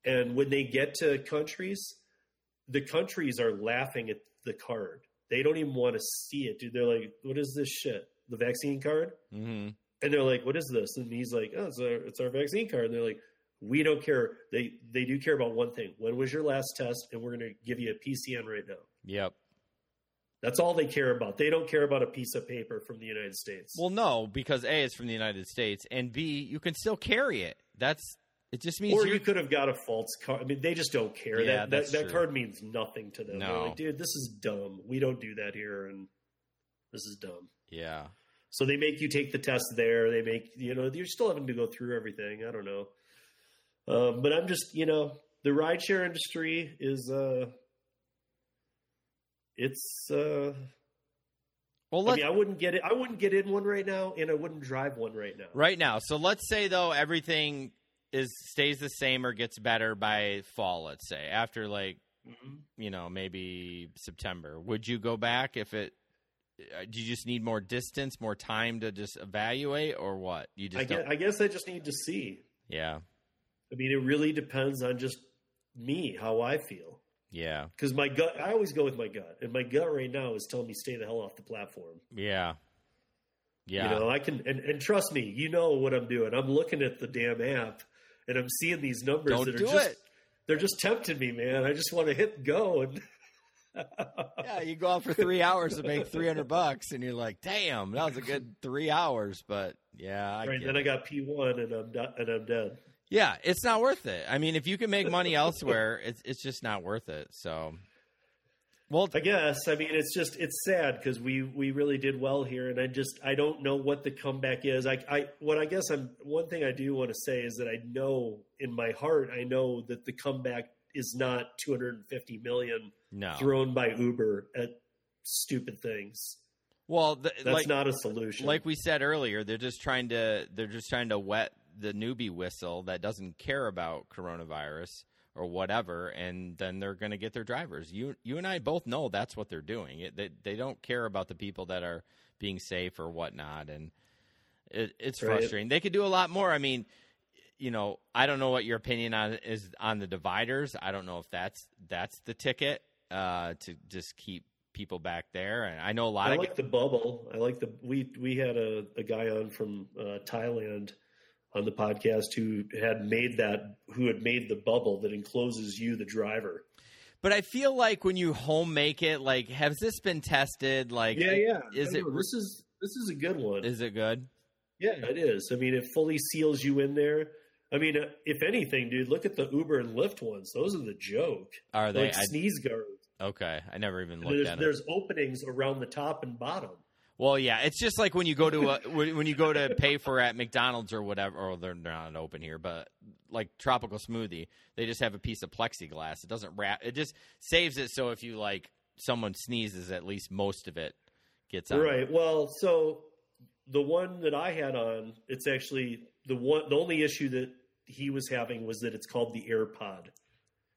and when they get to countries, the countries are laughing at the card. They don't even want to see it, dude. They're like, "What is this shit? The vaccine card?" hmm And they're like, "What is this?" And he's like, "Oh, it's our, it's our vaccine card." And they're like, "We don't care. They they do care about one thing. When was your last test? And we're going to give you a PCN right now. yep That's all they care about. They don't care about a piece of paper from the United States. Well, no, because A, it's from the United States, and B, you can still carry it. That's it. Just means or you're, could have got a false card. I mean, they just don't care. Yeah, that that's that, that card means nothing to them. No. like, dude, this is dumb. We don't do that here, and this is dumb. yeah, So they make you take the test there. They make you know you're still having to go through everything. I don't know, um, but I'm just you know the rideshare industry is uh, it's uh, Well, I mean I wouldn't get it. I wouldn't get in one right now, and I wouldn't drive one right now. right now. So let's say though everything is stays the same or gets better by fall. Let's say after like Mhm. you know maybe September. Would you go back if it? uh, Do you just need more distance, more time to just evaluate, or what? You just I guess, I guess I just need to see. yeah, I mean, it really depends on just me how I feel. Yeah, Because my gut, I always go with my gut, and my gut right now is telling me stay the hell off the platform. yeah, yeah. You know, I can, and, and trust me, you know what I'm doing. I'm looking at the damn app, and I'm seeing these numbers Don't that are do just, it. they're just tempting me, man. I just want to hit go, and Yeah, you go out for three hours to make three hundred bucks, and you're like, "Damn, that was a good three hours." But yeah, I right get then it. I got P1, and I'm do- and I'm dead. Yeah, it's not worth it. I mean, if you can make money elsewhere, it's it's just not worth it. So, well, I guess. I mean, it's just it's sad because we we really did well here, and I just I don't know what the comeback is. I I what I guess I'm one thing I do want to say is that I know in my heart I know that the comeback is not 250 million no. thrown by Uber at stupid things. Well, the, That's like not a solution. like we said earlier, they're just trying to they're just trying to wet the newbie whistle that doesn't care about coronavirus or whatever, and then they're going to get their drivers. You you and I both know that's what they're doing. It, they they don't care about the people that are being safe or whatnot, and it, it's Right. frustrating. They could do a lot more. I mean, you know, I don't know what your opinion on is on the dividers. I don't know if that's that's the ticket uh, to just keep people back there, and I know a lot I of like the bubble. I like the we we had a, a guy on from uh, Thailand on the podcast who had made that who had made the bubble that encloses you, the driver. But I feel like when you home make it, like, has this been tested? Like, Yeah, yeah. Is it know. This is this is a good one. is it good? Yeah, it is. I mean, it fully seals you in there. I mean, uh, if anything, dude, look at the Uber and Lyft ones. Those are the joke. Are they? Like I, sneeze guards. okay, I never even looked There's, at it. there's openings around the top and bottom. Well, yeah, it's just like when you go to a, when when you go to pay for at McDonald's or whatever, or they're not open here, but like tropical smoothie, they just have a piece of plexiglass. It doesn't wrap. It just saves it so if you like someone sneezes, at least most of it gets out. Right. Well, so the one that I had on, it's actually the one. The only issue that he was having was that it's called the AirPod,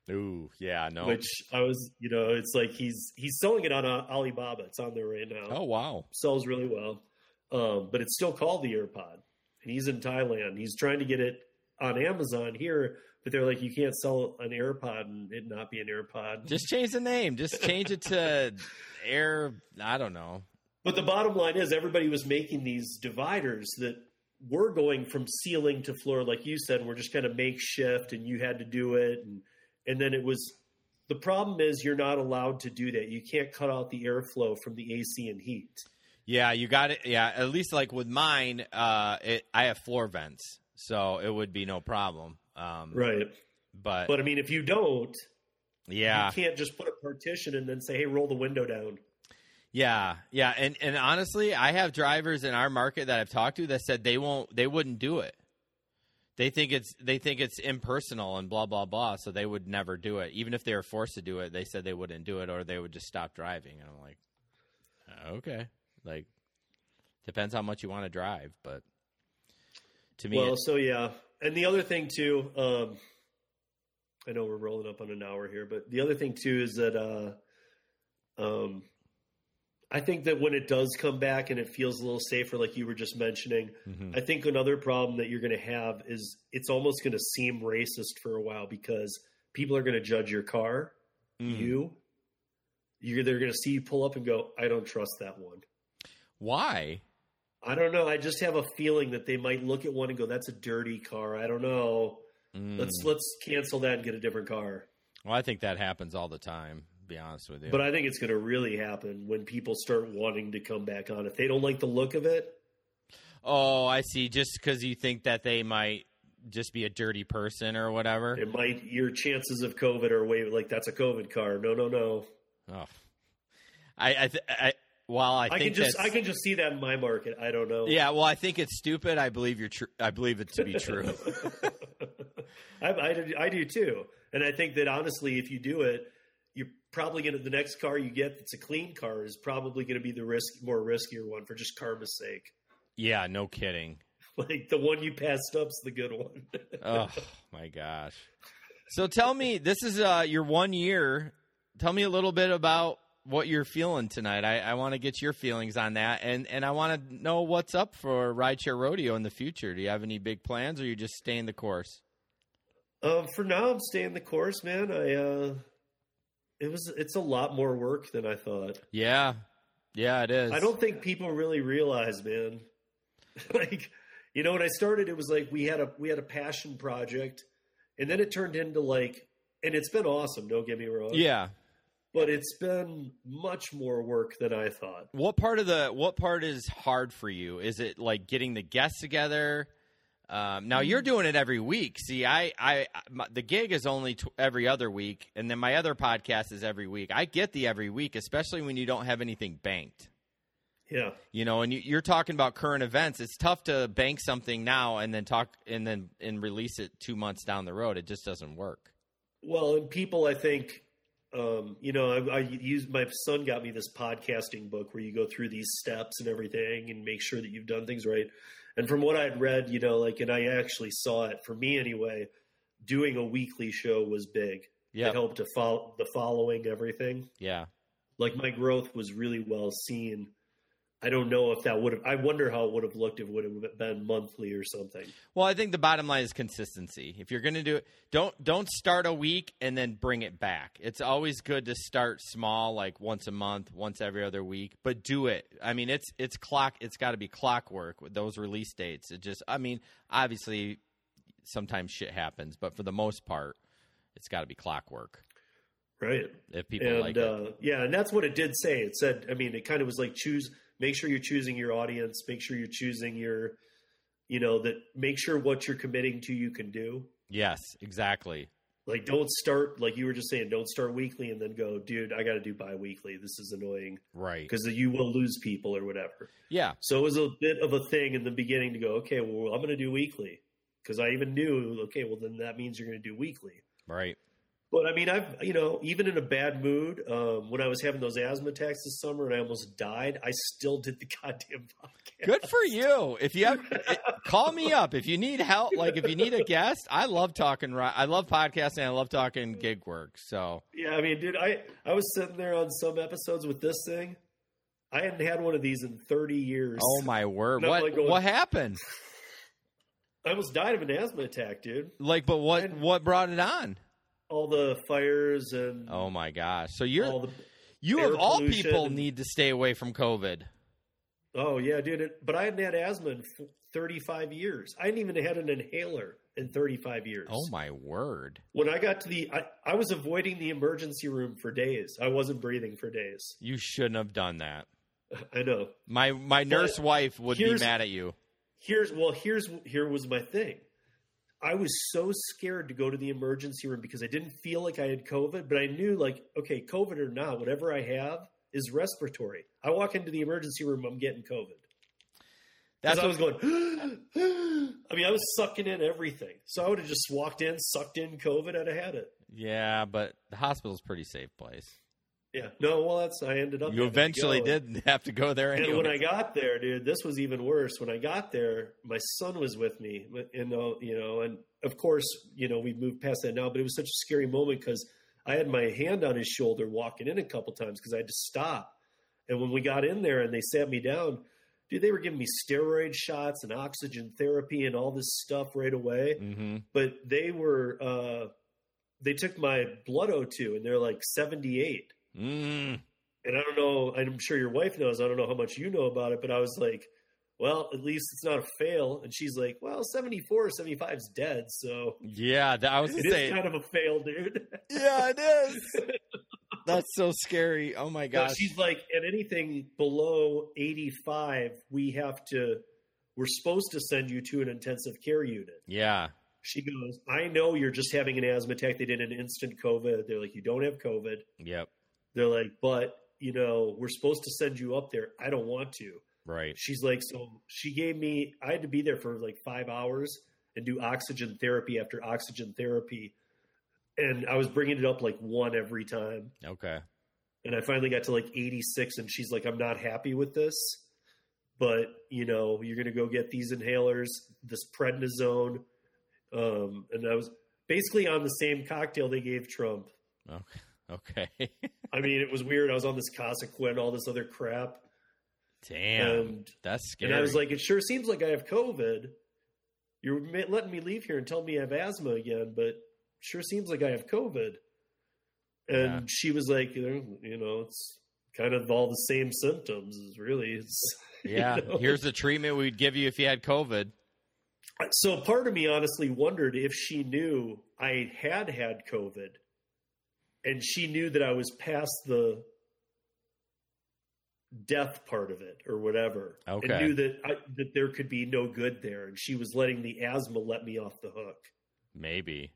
Ooh, yeah, no. which I was, you know, it's like he's he's selling it on uh, Alibaba. It's on there right now. oh wow. sells really well, um, but it's still called the AirPod. And he's in Thailand. He's trying to get it on Amazon here, but they're like, you can't sell an AirPod and it not be an AirPod. Just change the name. Just change it to Air. I don't know. But the bottom line is, everybody was making these dividers that were going from ceiling to floor, like you said, were just kind of makeshift, and you had to do it, and and then it was. The problem is, you're not allowed to do that. You can't cut out the airflow from the AC and heat. Yeah, you got it. Yeah, at least like with mine, uh, it, I have floor vents, so it would be no problem. Um, Right. But, But I mean, if you don't, yeah, you can't just put a partition and then say, "Hey, roll the window down." yeah, yeah, and and honestly, I have drivers in our market that I've talked to that said they won't, they wouldn't do it. They think it's they think it's impersonal and blah blah blah, so they would never do it. Even if they were forced to do it, they said they wouldn't do it or they would just stop driving. And I'm like, "Uh, okay, like depends how much you want to drive, but to me, Well, so yeah, and the other thing too, um, I know we're rolling up on an hour here, but the other thing too is that uh, um, I think that when it does come back and it feels a little safer, like you were just mentioning, Mhm. I think another problem that you're going to have is it's almost going to seem racist for a while because people are going to judge your car, Mm. you. You're they're going to see you pull up and go, I don't trust that one. why? I don't know. I just have a feeling that they might look at one and go, "That's a dirty car." I don't know. Mm. Let's let's cancel that and get a different car. Well, I think that happens all the time. Be honest with you, But I think it's going to really happen when people start wanting to come back on. If they don't like the look of it, oh, I see. Just because you think that they might just be a dirty person or whatever. it might your chances of COVID are way like that's a COVID car. No, no, no. Oh, I, I, th- I while I, I, think can just I can just see that in my market. I don't know. yeah. Well, I think it's stupid. I believe you're true. I believe it to be true. I, I, do- I do too, and I think that honestly, if you do it, probably going to the next car you get that's a clean car is probably going to be the risk more riskier one for just karma's sake. yeah, no kidding. Like the one you passed up's the good one. Oh my gosh. So tell me, this is uh, your one year. Tell me a little bit about what you're feeling tonight. I, I want to get your feelings on that, and and I want to know what's up for Rideshare Rodeo in the future. Do you have any big plans, or you just staying the course? um, for now, I'm staying the course, man. I uh, it was it's a lot more work than I thought. Yeah, yeah, it is. I don't think people really realize, man. like, you know, when I started, it was like we had a we had a passion project, and then it turned into like, and it's been awesome. Don't get me wrong. Yeah. but it's been much more work than I thought. What part of the what part is hard for you? Is it like getting the guests together? Um, now you're doing it every week. See, I, I, my, the gig is only t- every other week, and then my other podcast is every week. I get the every week, especially when you don't have anything banked. Yeah, You know, and you, you're talking about current events. It's tough to bank something now and then talk and then and release it two months down the road. It just doesn't work. well, and people, I think, um, you know, I, I use my son got me this podcasting book where you go through these steps and everything and make sure that you've done things right. And from what I had read, you know, like, and I actually saw it for me anyway. Doing a weekly show was big. Yeah, It helped to follow the following everything. yeah, like my growth was really well seen I don't know if that would have. I wonder how it would have looked if it would have been monthly or something. Well, I think the bottom line is consistency. If you're going to do it, don't don't start a week and then bring it back. It's always good to start small, like once a month, once every other week, but do it. I mean, it's it's clock. It's got to be clockwork with those release dates. It just, I mean, obviously, sometimes shit happens, but for the most part, it's got to be clockwork. Right. If people and like uh, it. yeah, and that's what it did say. It said, I mean, it kind of was like choose. Make sure you're choosing your audience. Make sure you're choosing your, you know, that. Make sure what you're committing to you can do. Yes, exactly. Like, don't start like you were just saying. Don't start weekly and then go, dude. I got to do bi-weekly. This is annoying Right. because you will lose people or whatever. Yeah. So it was a bit of a thing in the beginning to go, okay, well, I'm going to do weekly because I even knew, okay, well, then that means you're going to do weekly. Right. But I mean, I've you know, even in a bad mood, um, when I was having those asthma attacks this summer and I almost died, I still did the goddamn podcast. Good for you. If you have, call me up if you need help. Like if you need a guest, I love talking. I love podcasting. I love talking gig work. So Yeah, I mean, dude, I I was sitting there on some episodes with this thing. I hadn't had one of these in 30 years. oh my word, what like going- what happened? I almost died of an asthma attack, dude. Like, but what what brought it on? All the fires and Oh my gosh! So you're all the you of all people need to stay away from COVID. Oh yeah, dude. It, but I hadn't had asthma in 35 years. I hadn't even had an inhaler in 35 years. Oh my word! When I got to the, I, I was avoiding the emergency room for days. I wasn't breathing for days. You shouldn't have done that. I know. My my nurse wife would be mad at you. Here's well, here's here was my thing. I was so scared to go to the emergency room because I didn't feel like I had COVID, but I knew like, okay, COVID or not, whatever I have is respiratory. I walk into the emergency room, I'm getting COVID. That's That's I was going. I mean, I was sucking in everything. So I would have just walked in, sucked in COVID, I'd have had it. Yeah, but the hospital's a pretty safe place. Yeah. No, well, that's I ended up. You eventually did have to go there anyway. And when I got there, dude, this was even worse. When I got there, my son was with me, and you know, and of course, you know, we've moved past that now, but it was such a scary moment because I had my hand on his shoulder walking in a couple times because I had to stop. And when we got in there and they sat me down, dude, they were giving me steroid shots and oxygen therapy and all this stuff right away. hmm But they were, uh, they took my blood O2 and they're like 78 Mm. and I don't know. I'm sure your wife knows. I don't know how much you know about it, but I was like, well, at least it's not a fail. And she's like, well, 74 or 75 is dead, so Yeah, that, I was it say. kind of a fail, dude. yeah, it is. That's so scary. Oh my But gosh. she's like, at anything below 85, we have to. We're supposed to send you to an intensive care unit. Yeah. She goes, I know you're just having an asthma attack. They did an instant COVID. They're like, you don't have COVID. Yep. They're like, but you know, we're supposed to send you up there. I don't want to. Right. she's like so she gave me i had to be there for like five hours and do oxygen therapy after oxygen therapy and i was bringing it up like one every time Okay. and i finally got to like 86 and she's like i'm not happy with this but you know you're gonna go get these inhalers this prednisone um and i was basically on the same cocktail they gave trump Okay. Okay. i mean it was weird i was on this consequent all this other crap Damn. and That's scary. And I was like, it sure seems like I have COVID. You're letting me leave here and tell me I have asthma again, but sure seems like I have COVID. And Yeah. she was like, you know, it's kind of all the same symptoms. Really, it's, you yeah. know? Here's the treatment we'd give you if you had COVID. So part of me honestly wondered if she knew I had had COVID, and she knew that I was past the death part of it or whatever, Okay. and knew that I, that there could be no good there, and she was letting the asthma let me off the hook Maybe.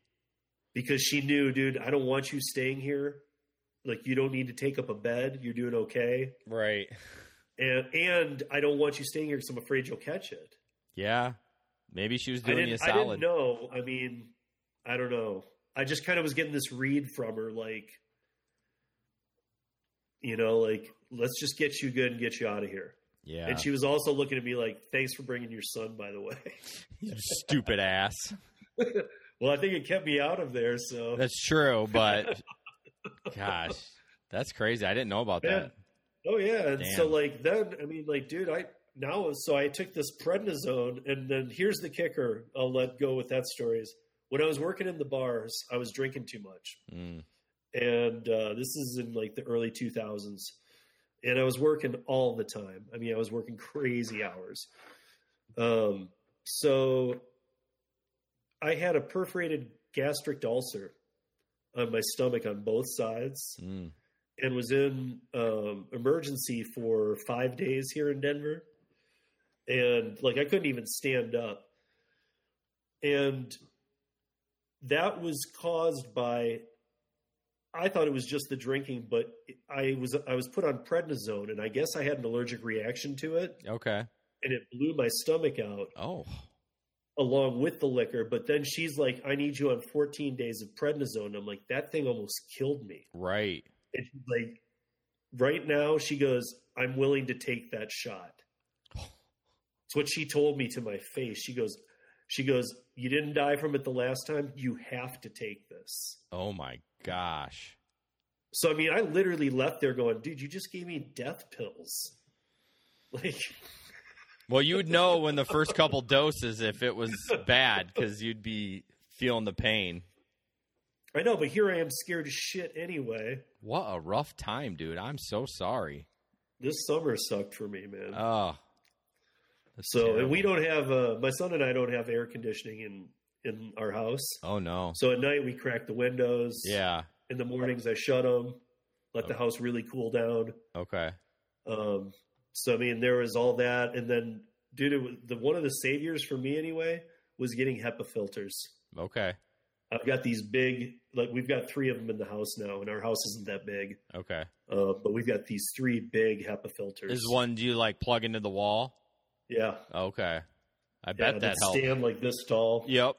because she knew, dude, I don't want you staying here. Like you don't need to take up a bed. You're doing okay, Right. and and I don't want you staying here because I'm afraid you'll catch it. Yeah. Maybe she was doing you a didn't, I didn't solid. know. I mean, I don't know. I just kind of was getting this read from her, like, you know, like, let's just get you good and get you out of here. Yeah. And she was also looking at me like, thanks for bringing your son, by the way. You stupid ass. well, I think it kept me out of there. So, That's true, but gosh, that's crazy. I didn't know about Man, that. Oh yeah, and so like then I mean like dude, I now so I took this prednisone, and then here's the kicker. I'll let go with that story. Is when I was working in the bars, I was drinking too much, Mm. and uh, this is in like the early 2000s, and I was working all the time. I mean, I was working crazy hours. Um, so I had a perforated gastric ulcer on my stomach on both sides Mm. and was in um, emergency for five days here in Denver. And like I couldn't even stand up. And that was caused by I thought it was just the drinking, but I was I was put on prednisone and I guess I had an allergic reaction to it Okay. and it blew my stomach out Oh. along with the liquor. But then she's like, I need you on 14 days of prednisone. I'm like, that thing almost killed me. Right. And she's like, right now, she goes, I'm willing to take that shot. It's what she told me to my face. She goes, she goes, you didn't die from it the last time. You have to take this. Oh my gosh. So I mean, I literally left there going, dude, you just gave me death pills. Like, Well, you would know when the first couple doses if it was bad because you'd be feeling the pain. I know, but here I am scared as shit anyway. What a rough time, dude. I'm so sorry. This summer sucked for me, man. Oh. That's so, and we don't have, uh, my son and I don't have air conditioning in in our house. Oh no. So at night we crack the windows. Yeah. In the mornings I shut them, let the Oh. house really cool down. Okay. Um, so I mean, there was all that, and then, dude, it was, the one of the saviors for me anyway was getting HEPA filters. Okay. I've got these big, like we've got three of them in the house now, and our house isn't that big, Okay. uh, but we've got these three big HEPA filters. Is one do you like plug into the wall? Yeah, Okay. I yeah, bet that helped. stand like this tall. Yep.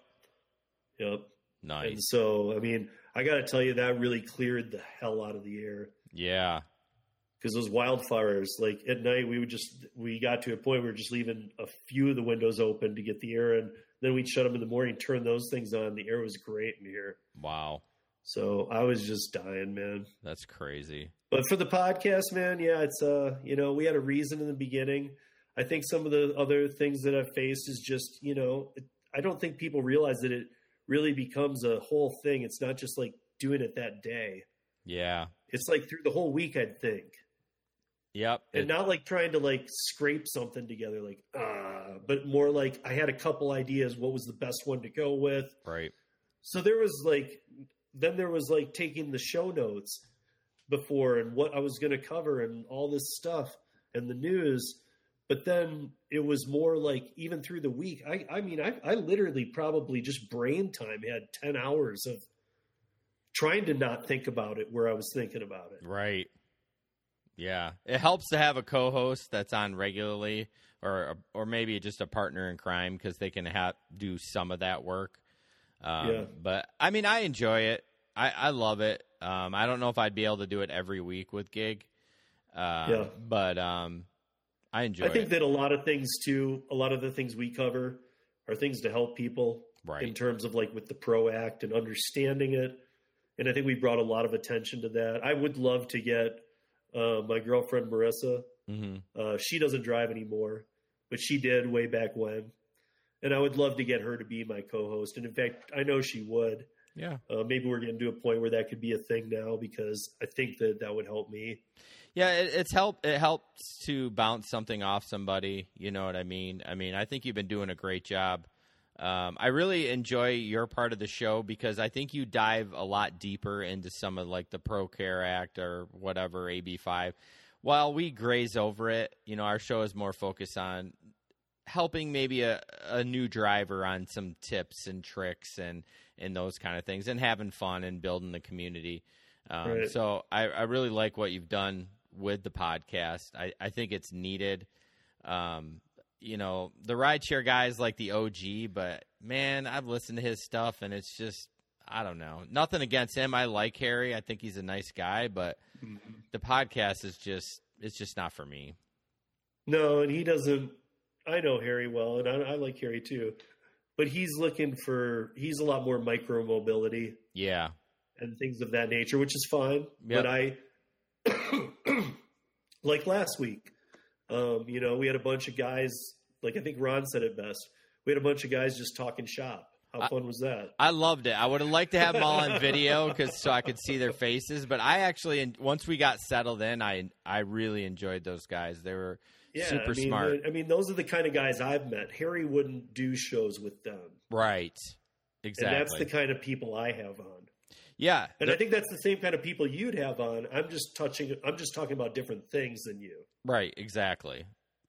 Yep. And Nice. so, I mean, I got to tell you, that really cleared the hell out of the air. Yeah. because those wildfires like at night we would just we got to a point where we were just leaving a few of the windows open to get the air in then we'd shut them in the morning turn those things on the air was great in here Wow. so i was just dying man That's crazy. but for the podcast man yeah it's uh you know we had a reason in the beginning i think some of the other things that i've faced is just you know it, i don't think people realize that it really becomes a whole thing it's not just like doing it that day Yeah. it's like through the whole week i'd think Yep. and not like trying to like scrape something together like ah but more like i had a couple ideas what was the best one to go with right. so there was like then there was like taking the show notes before and what i was going to cover and all this stuff and the news but then it was more like even through the week i i mean i, I literally probably just brain time had 10 hours of trying to not think about it where i was thinking about it Right. Yeah, it helps to have a co-host that's on regularly, or or maybe just a partner in crime because they can have do some of that work. Um, Yeah. But I mean, I enjoy it. I, I love it. Um, I don't know if I'd be able to do it every week with gig. Uh, Yeah. But um, I enjoy I think it. that a lot of things too, a lot of the things we cover are things to help people right. in terms of like with the Pro Act and understanding it. And I think we brought a lot of attention to that. I would love to get uh, my girlfriend Marissa. hmm Uh, she doesn't drive anymore, but she did way back when. And I would love to get her to be my co-host. And in fact, I know she would. Yeah. Uh, maybe we're getting to a point where that could be a thing now because I think that that would help me. Yeah, it, it's help. It helps to bounce something off somebody. You know what I mean? I mean, I think you've been doing a great job. Um, I really enjoy your part of the show because I think you dive a lot deeper into some of like the Pro Care Act or whatever AB five. While we graze over it, you know, our show is more focused on helping maybe a, a new driver on some tips and tricks and and those kind of things and having fun and building the community. Um, Right. So I, I really like what you've done with the podcast. I, I think it's needed. Um, you know, the rideshare guy is like the OG, but man, I've listened to his stuff and it's just, I don't know. Nothing against him. I like Harry. I think he's a nice guy, but the podcast is just, it's just not for me. No, and he doesn't. I know Harry well, and I, I like Harry too. But he's looking for. He's a lot more micro mobility Yeah. and things of that nature, which is fine. Yep. But I, like last week. Um, you know, we had a bunch of guys. Like I think Ron said it best. We had a bunch of guys just talking shop. How fun was that? I loved it. I would have liked to have them all on video because so I could see their faces. But I actually, once we got settled in, I I really enjoyed those guys. They were Yeah, super I mean, smart. I mean, those are the kind of guys I've met. Harry wouldn't do shows with them, Right. Exactly. and that's the kind of people I have on. Yeah. And I think that's the same kind of people you'd have on. I'm just touching. I'm just talking about different things than you. right. Exactly.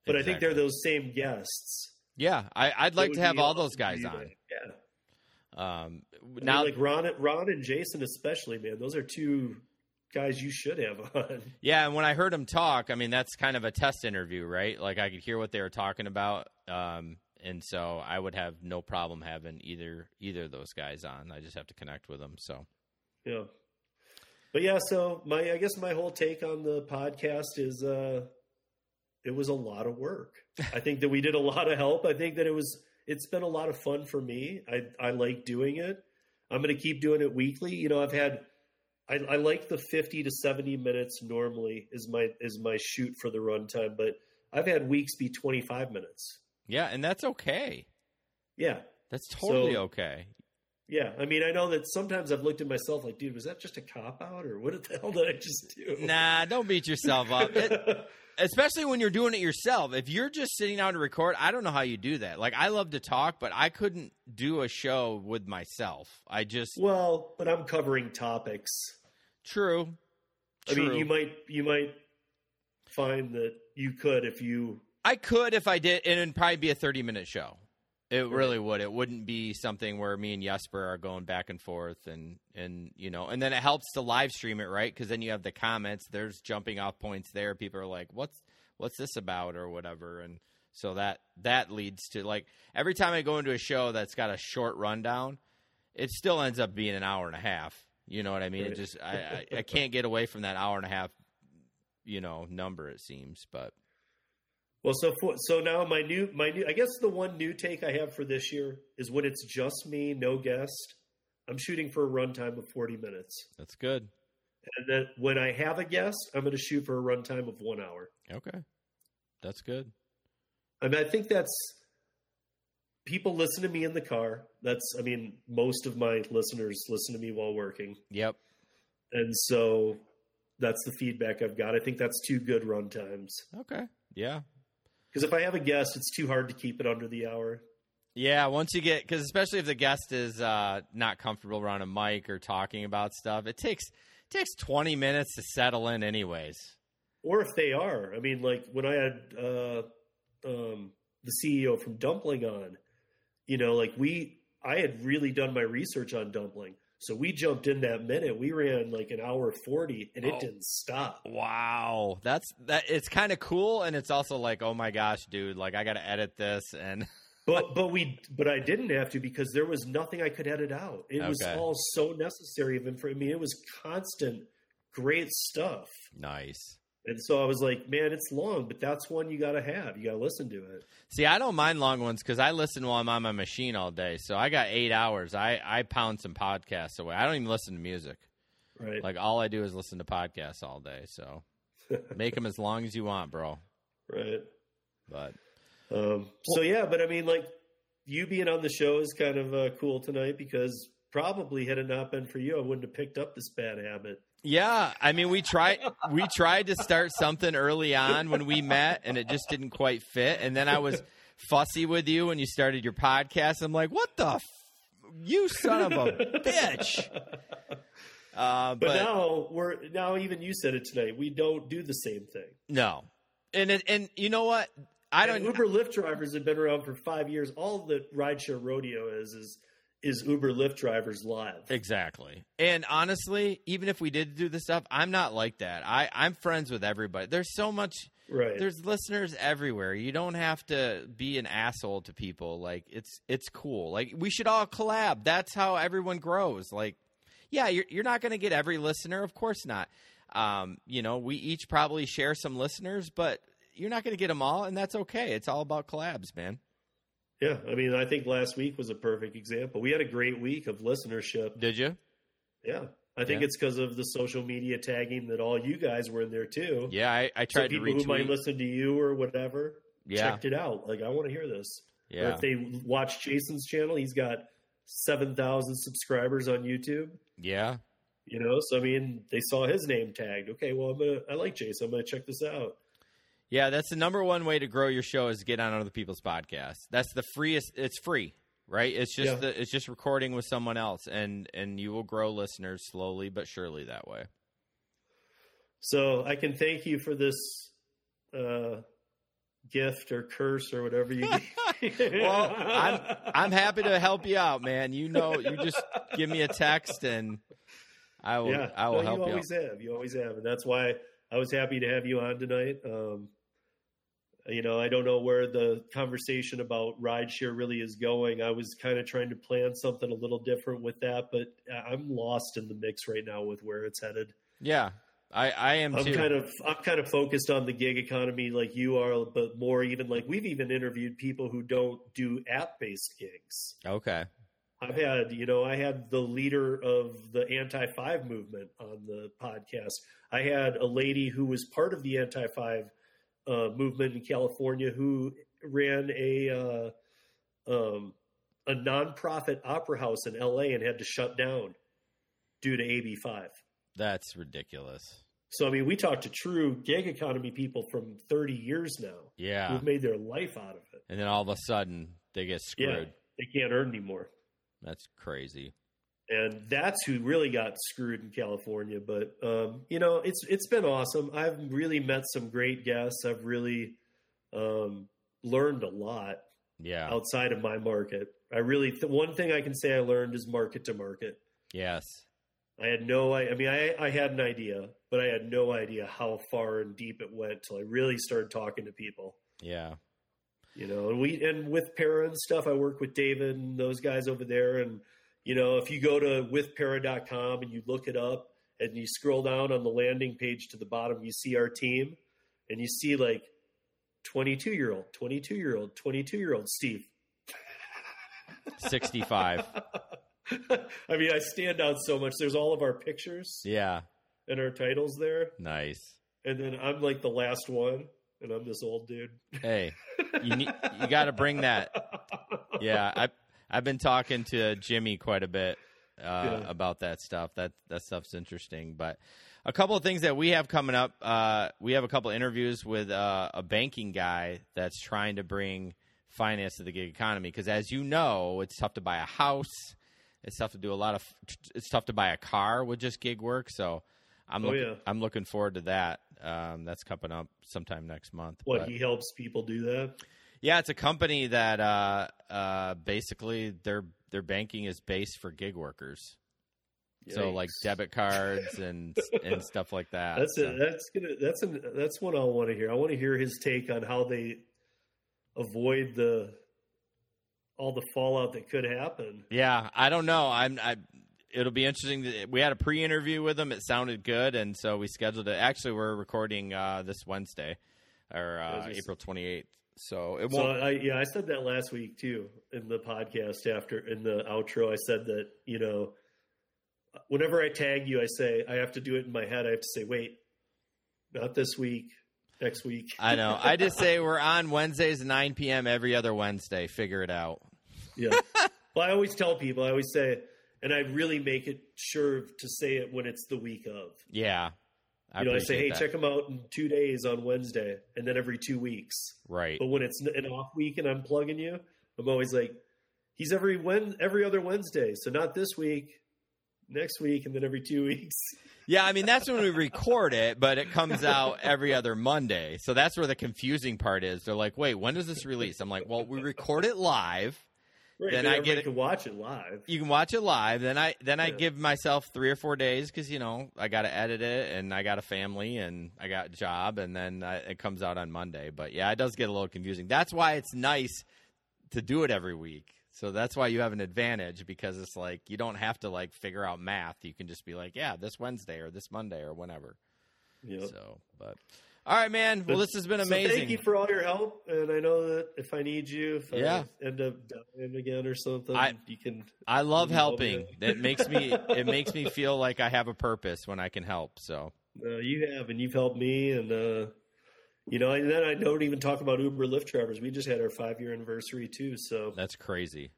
But I think they're those same guests. Yeah. I, I'd like to have all those guys on. Yeah. Um, I now, mean, like Ron, Ron and Jason especially, man. Those are two guys you should have on. Yeah, and when I heard them talk, I mean that's kind of a test interview, right? Like I could hear what they were talking about, um, and so I would have no problem having either either of those guys on. I just have to connect with them. So Yeah. But yeah, so my I guess my whole take on the podcast is uh it was a lot of work. I think that we did a lot of help. I think that it was it's been a lot of fun for me. I I like doing it. I'm going to keep doing it weekly. You know, I've had I, I like the 50 to 70 minutes normally is my is my shoot for the runtime, but I've had weeks be 25 minutes. yeah, and that's okay. Yeah. That's totally So- okay. Yeah. I mean, I know that sometimes I've looked at myself like, dude, was that just a cop out or what the hell did I just do? Nah, don't beat yourself up. It- especially when you're doing it yourself. If you're just sitting down to record, I don't know how you do that. Like I love to talk, but I couldn't do a show with myself. I just Well, but I'm covering topics. true. I mean, you might you might find that you could if you I could if I did, and it'd probably be a 30 minute show. It really would. It wouldn't be something where me and Jesper are going back and forth, and and you know, and then it helps to live stream it, right? Because then you have the comments. There's jumping off points there. People are like, "What's what's this about?" or whatever, and so that that leads to like every time I go into a show that's got a short rundown, it still ends up being an hour and a half. You know what I mean? It just I, I I can't get away from that hour and a half, you know, number. It seems, but. Well, so for, so now my new my new I guess the one new take I have for this year is when it's just me, no guest. I'm shooting for a runtime of 40 minutes, That's good. and then when I have a guest, I'm going to shoot for a runtime of one hour. Okay. That's good. I mean, I think that's people listen to me in the car. That's I mean, most of my listeners listen to me while working. Yep. And so that's the feedback I've got. I think that's two good runtimes. Okay. Yeah. Because if I have a guest, it's too hard to keep it under the hour. Yeah, once you get because especially if the guest is uh, not comfortable around a mic or talking about stuff, it takes it takes twenty minutes to settle in, anyways. Or if they are. I mean, like when I had uh, um, the CEO from Dumpling on, you know, like we, I had really done my research on Dumpling. So we jumped in that minute. We ran like an hour 40 and it Oh. didn't stop. Wow, that's that. It's kind of cool, and it's also like, oh my gosh, dude, like I got to edit this, and But but we but I didn't have to because there was nothing I could edit out. It was all so necessary of for I mean, it was constant, great stuff. nice. And so I was like, man, it's long, but that's one you got to have. You got to listen to it. See, I don't mind long ones because I listen while I'm on my machine all day. So I got eight hours. I I pound some podcasts away. I don't even listen to music. Right. Like all I do is listen to podcasts all day. So make them as long as you want, bro. right. But Um, so yeah, but I mean, like you being on the show is kind of uh, cool tonight because probably had it not been for you, I wouldn't have picked up this bad habit. Yeah, I mean, we tried we tried to start something early on when we met, and it just didn't quite fit. And then I was fussy with you when you started your podcast. I'm like, what the, f- you son of a bitch. Uh, But, but now we're now even you said it today. We don't do the same thing. no, and it, and you know what? I And don't. Uber Lyft drivers have been around for five years. All that rideshare rodeo is is is Uber Lyft drivers live. Exactly. And honestly, even if we did do this stuff, I'm not like that. I, I'm friends with everybody. There's so much Right. there's listeners everywhere. You don't have to be an asshole to people. Like it's it's cool. Like we should all collab. That's how everyone grows. Like yeah, you're you're not going to get every listener, of course not. Um, you know, we each probably share some listeners, but you're not going to get them all, and that's okay. It's all about collabs, man. Yeah. I mean, I think last week was a perfect example. We had a great week of listenership. Did you? Yeah. I think Yeah. it's because of the social media tagging that all you guys were in there too. Yeah, I, I So tried to people who might listen to you or whatever Yeah, checked it out. Like I want to hear this. Or yeah, if they watch Jason's channel, he's got seven thousand subscribers on YouTube. yeah. You know, so I mean, they saw his name tagged. Okay, well, I'm gonna. I like Jason. I'm gonna check this out. Yeah, that's the number one way to grow your show is get on other people's podcasts. That's the freest. It's free, right? It's just Yeah. the, it's just recording with someone else, and and you will grow listeners slowly but surely that way. So I can thank you for this uh, gift or curse or whatever you. Well, I'm I'm happy to help you out, man. You know, you just give me a text and I will yeah, I will no, help you you. always out. have. You always have, and that's why I was happy to have you on tonight. Um, you know, I don't know where the conversation about rideshare really is going. I was kind of trying to plan something a little different with that, but I'm lost in the mix right now with where it's headed. Yeah, I I am I'm too. kind of I'm kind of focused on the gig economy like you are, but more even like we've even interviewed people who don't do app based gigs. okay. I've had, you know, I had the leader of the anti five movement on the podcast. I had a lady who was part of the anti five uh, movement in California who ran a uh, um, a nonprofit opera house in L.A. and had to shut down due to AB five. That's ridiculous. So I mean, we talked to true gig economy people from 30 years now Yeah, who've made their life out of it. and then all of a sudden they get Yeah, screwed. they can't earn anymore. That's crazy. And that's who really got screwed in California. But um, you know, it's it's been awesome. I've really met some great guests. I've really um, learned a lot Yeah. outside of my market. I really th- one thing I can say I learned is market to market. Yes. I had no I, I mean I, I had an idea, but I had no idea how far and deep it went till I really started talking to people. Yeah. you know and we and with para and stuff i work with david and those guys over there and you know if you go to withpara.com and you look it up and you scroll down on the landing page to the bottom you see our team and you see like 22 year old 22 year old 22 year old steve Sixty-five. i mean i stand out so much there's all of our pictures yeah. and our titles there Nice. and then i'm like the last one and i'm this old dude Hey, you need you got to bring that. Yeah, I I've been talking to Jimmy quite a bit uh, Yeah. about that stuff. That that stuff's interesting. But a couple of things that we have coming up. Uh, we have a couple interviews with uh, a banking guy that's trying to bring finance to the gig economy. Because as you know, it's tough to buy a house. It's tough to do a lot of. It's tough to buy a car with just gig work. So. I'm Oh, looking. yeah. I'm looking forward to that. Um, that's coming up sometime next month. what but- he helps people do that yeah, it's a company that uh, uh, basically their their banking is based for gig workers. So like debit cards and and stuff like that. That's So- it. That's gonna. That's an. That's what I want to hear. I want to hear his take on how they avoid the all the fallout that could happen. Yeah, I don't know. I'm. I. It'll be interesting. To, we had a pre-interview with him. It sounded good, and so we scheduled it. Actually, we're recording uh, this Wednesday, or uh. April 28th. So it So won't. I yeah, I said that last week too in the podcast after in the outro. I said that you know, whenever I tag you, I say I have to do it in my head. I have to say, wait, not this week, next week. I know. I just say we're on Wednesdays 9 p.m. every other Wednesday. Figure it out. Yeah. well, I always tell people. I always say, and I really make it sure to say it when it's the week of. Yeah. I you know, I say, hey, that. check them out in two days on Wednesday, and then every two weeks. Right. But when it's an off week and I'm plugging you, I'm always like, he's every when every other Wednesday, so not this week, next week, and then every two weeks. Yeah, I mean that's when we record it, but it comes out every other Monday. So that's where the confusing part is. They're like, "Wait, when does this release?" I'm like, "Well, we record it live. Right, Then I get to watch it live. You can watch it live. Then I then I give myself three or four days because you know I got to edit it and I got a family and I got a job, and then I, it comes out on Monday. But yeah, it does get a little confusing. That's why it's nice to do it every week. So that's why you have an advantage because it's like you don't have to like figure out math. You can just be like, yeah, this Wednesday or this Monday or whenever. Know? So, but All right, man. Well, this has been amazing. So thank you for all your help, and I know that if I need you, if yeah. I end up dying again or something, I, you can. I love helping. It makes me it makes me feel like I have a purpose when I can help. So uh, you have, and you've helped me, and uh, you know, and then I don't even talk about Uber Lyft drivers. We just had our five year anniversary too, so that's crazy.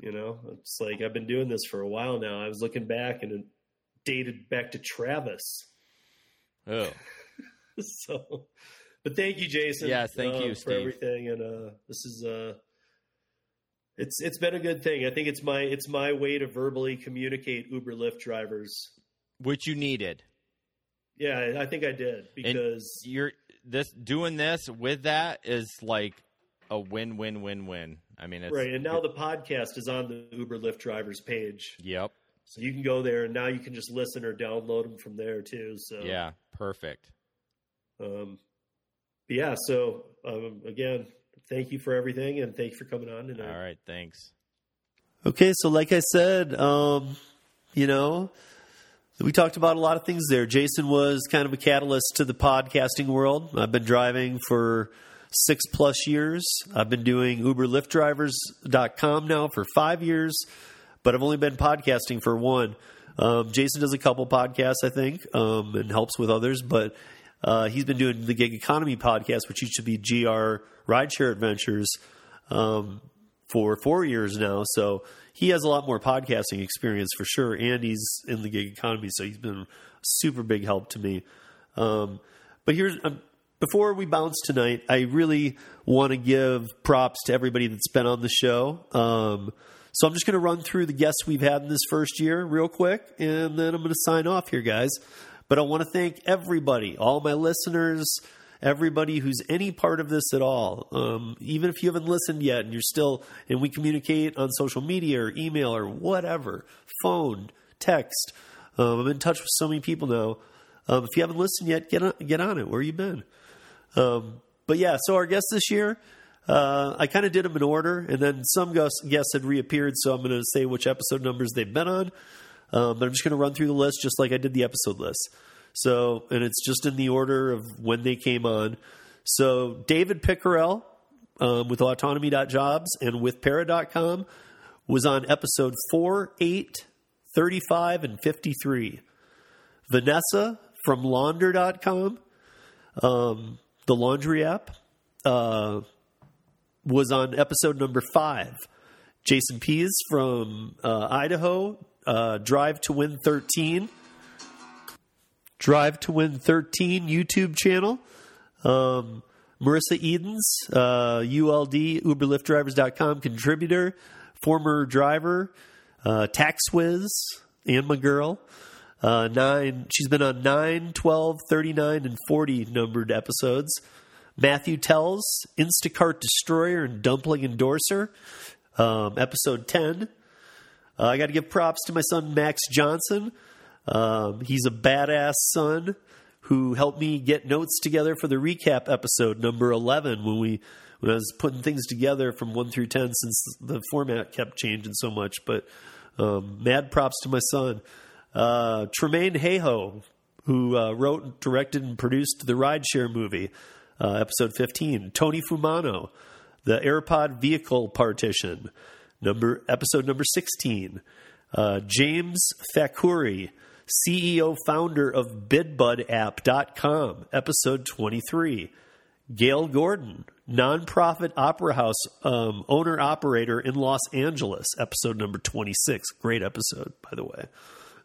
You know, it's like I've been doing this for a while now. I was looking back and it dated back to Travis. Oh. so, but thank you, Jason. Yeah, thank uh, you, for Steve. everything. And uh, this is uh, it's it's been a good thing. I think it's my it's my way to verbally communicate Uber Lyft drivers, which you needed. Yeah, I think I did because and you're this doing this with that is like a win win win win. I mean, it's, right. And now the podcast is on the Uber Lyft drivers page. Yep. So you can go there, and now you can just listen or download them from there too. So yeah, perfect. Um, yeah. So um, again, thank you for everything, and thank you for coming on tonight. All right, thanks. Okay, so like I said, um, you know, we talked about a lot of things there. Jason was kind of a catalyst to the podcasting world. I've been driving for six plus years. I've been doing UberLyftDrivers.com now for five years, but I've only been podcasting for one. Um, Jason does a couple podcasts, I think, um, and helps with others, but uh, he's been doing the Gig Economy podcast, which used to be GR Rideshare Adventures, um, for four years now. So he has a lot more podcasting experience for sure, and he's in the gig economy, so he's been a super big help to me. Um, but here's um, before we bounce tonight, I really want to give props to everybody that's been on the show. Um, so I'm just going to run through the guests we've had in this first year real quick, and then I'm going to sign off here, guys. But I want to thank everybody, all my listeners, everybody who's any part of this at all. Um, even if you haven't listened yet and you're still, and we communicate on social media or email or whatever, phone, text. Um, I'm in touch with so many people now. Um, if you haven't listened yet, get on, get on it. Where you been? Um, but yeah, so our guests this year, uh, I kind of did them in order, and then some guests had reappeared, so I'm going to say which episode numbers they've been on. Um, but I'm just going to run through the list just like I did the episode list. So, and it's just in the order of when they came on. So, David Pickerel um, with autonomy.jobs and withpara.com was on episode 4, 8, 35, and 53. Vanessa from launder.com, um, the laundry app, uh, was on episode number 5. Jason Pease from uh, Idaho, uh, Drive to Win 13 Drive to Win 13 YouTube channel. Um, Marissa Edens, uh, ULD, UberLyftDrivers.com contributor, former driver, uh, TaxWiz, and my girl. Uh, nine, she's been on 9, 12, 39, and 40 numbered episodes. Matthew Tells, Instacart Destroyer and Dumpling Endorser, um, episode 10. Uh, I got to give props to my son Max Johnson. Um, he's a badass son who helped me get notes together for the recap episode number 11 when we when I was putting things together from 1 through 10 since the format kept changing so much. But um, mad props to my son. Uh, Tremaine Hayho who uh, wrote directed and produced the rideshare movie uh, episode 15 Tony Fumano the AirPod vehicle partition number episode number 16 uh, James Fakuri CEO founder of BidBudApp.com, episode 23. Gail Gordon, nonprofit opera house um, owner operator in Los Angeles, episode number 26. Great episode, by the way.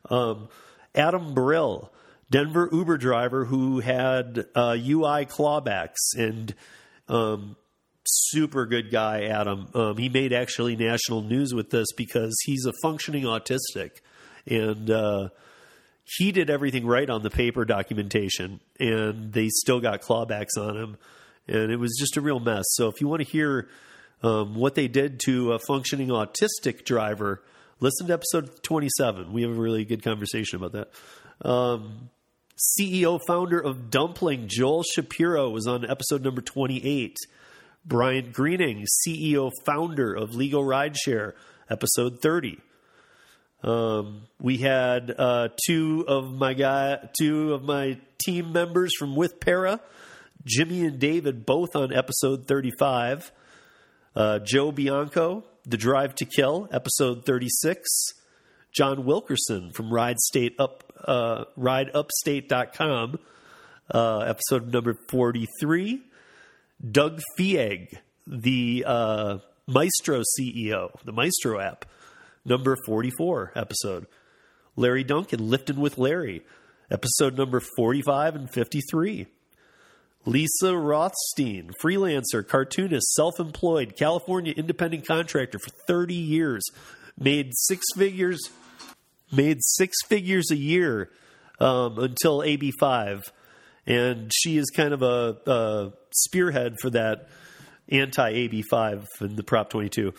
Um, Adam Brill, Denver Uber driver who had uh, UI clawbacks and um, super good guy, Adam. Um, he made actually national news with this because he's a functioning autistic. And, uh, he did everything right on the paper documentation, and they still got clawbacks on him, and it was just a real mess. So if you want to hear um, what they did to a functioning autistic driver, listen to episode 27. We have a really good conversation about that. Um, CEO founder of Dumpling, Joel Shapiro, was on episode number 28. Brian Greening, CEO founder of Legal Rideshare, episode 30. Um, we had uh, two of my guy, two of my team members from With Para, Jimmy and David, both on episode 35. Uh, Joe Bianco, The Drive to Kill, episode 36. John Wilkerson from Ride State Up, uh, RideUpstate.com, uh, episode number 43. Doug Fieg, the uh, Maestro CEO, the Maestro app, number 44 episode. Larry Duncan, Lifting with Larry, episode number 45 and 53. Lisa Rothstein, freelancer, cartoonist, self employed, California independent contractor for 30 years, made six figures, made six figures a year um, until AB5. And she is kind of a, a spearhead for that anti AB5 in the Prop 22.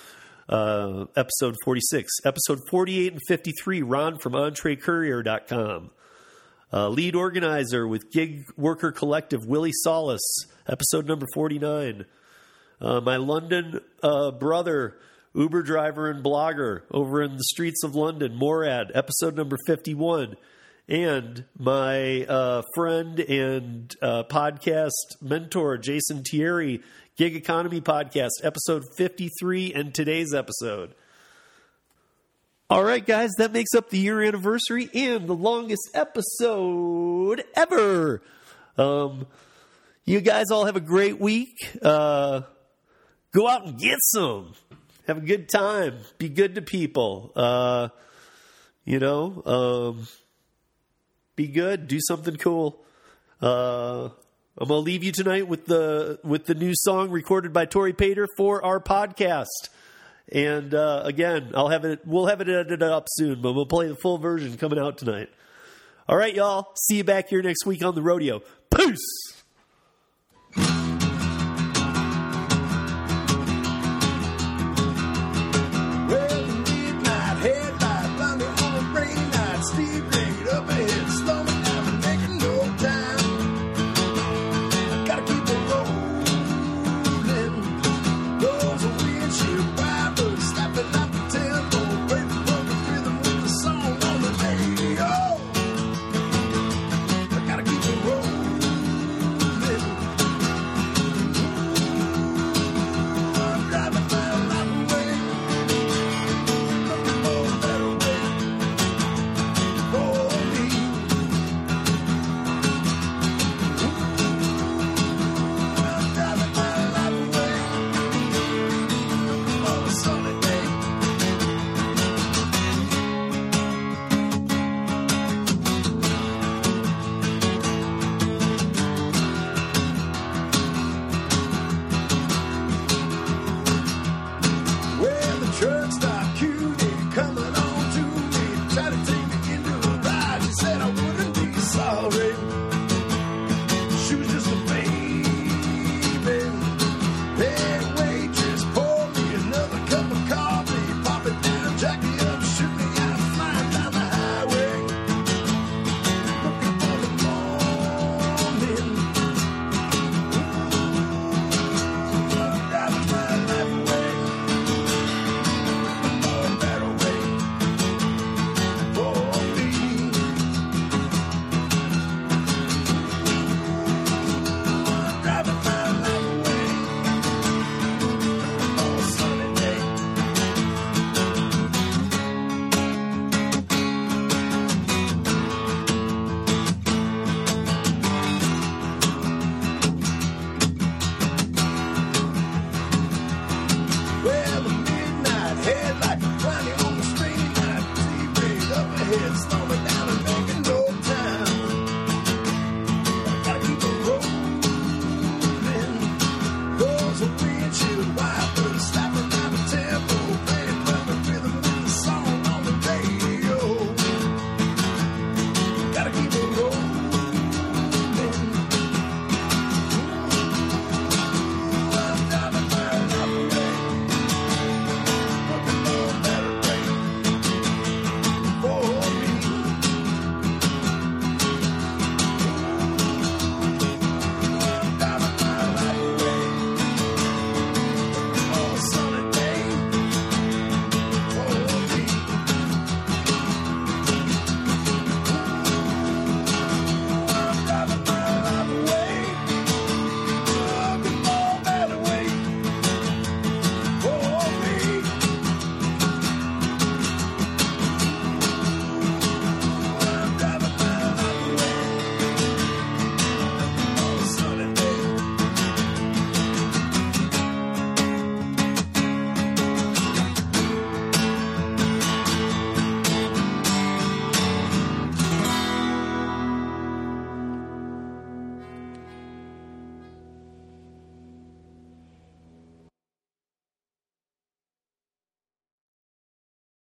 Uh, episode 46. Episode 48 and 53, Ron from EntreCourier.com. Uh, lead organizer with Gig Worker Collective, Willy Solis, episode number 49. Uh, my London uh, brother, Uber driver and blogger over in the streets of London, Morad, episode number 51. And my uh, friend and uh, podcast mentor, Jason Thierry, Gig Economy Podcast, episode 53, and today's episode. All right, guys, that makes up the year anniversary and the longest episode ever. Um, you guys all have a great week. Uh, go out and get some. Have a good time. Be good to people. Uh, you know, um, be good. Do something cool. Uh, I'm gonna leave you tonight with the with the new song recorded by Tori Pater for our podcast. And uh, again, I'll have it. We'll have it edited up soon, but we'll play the full version coming out tonight. All right, y'all. See you back here next week on the rodeo. Peace.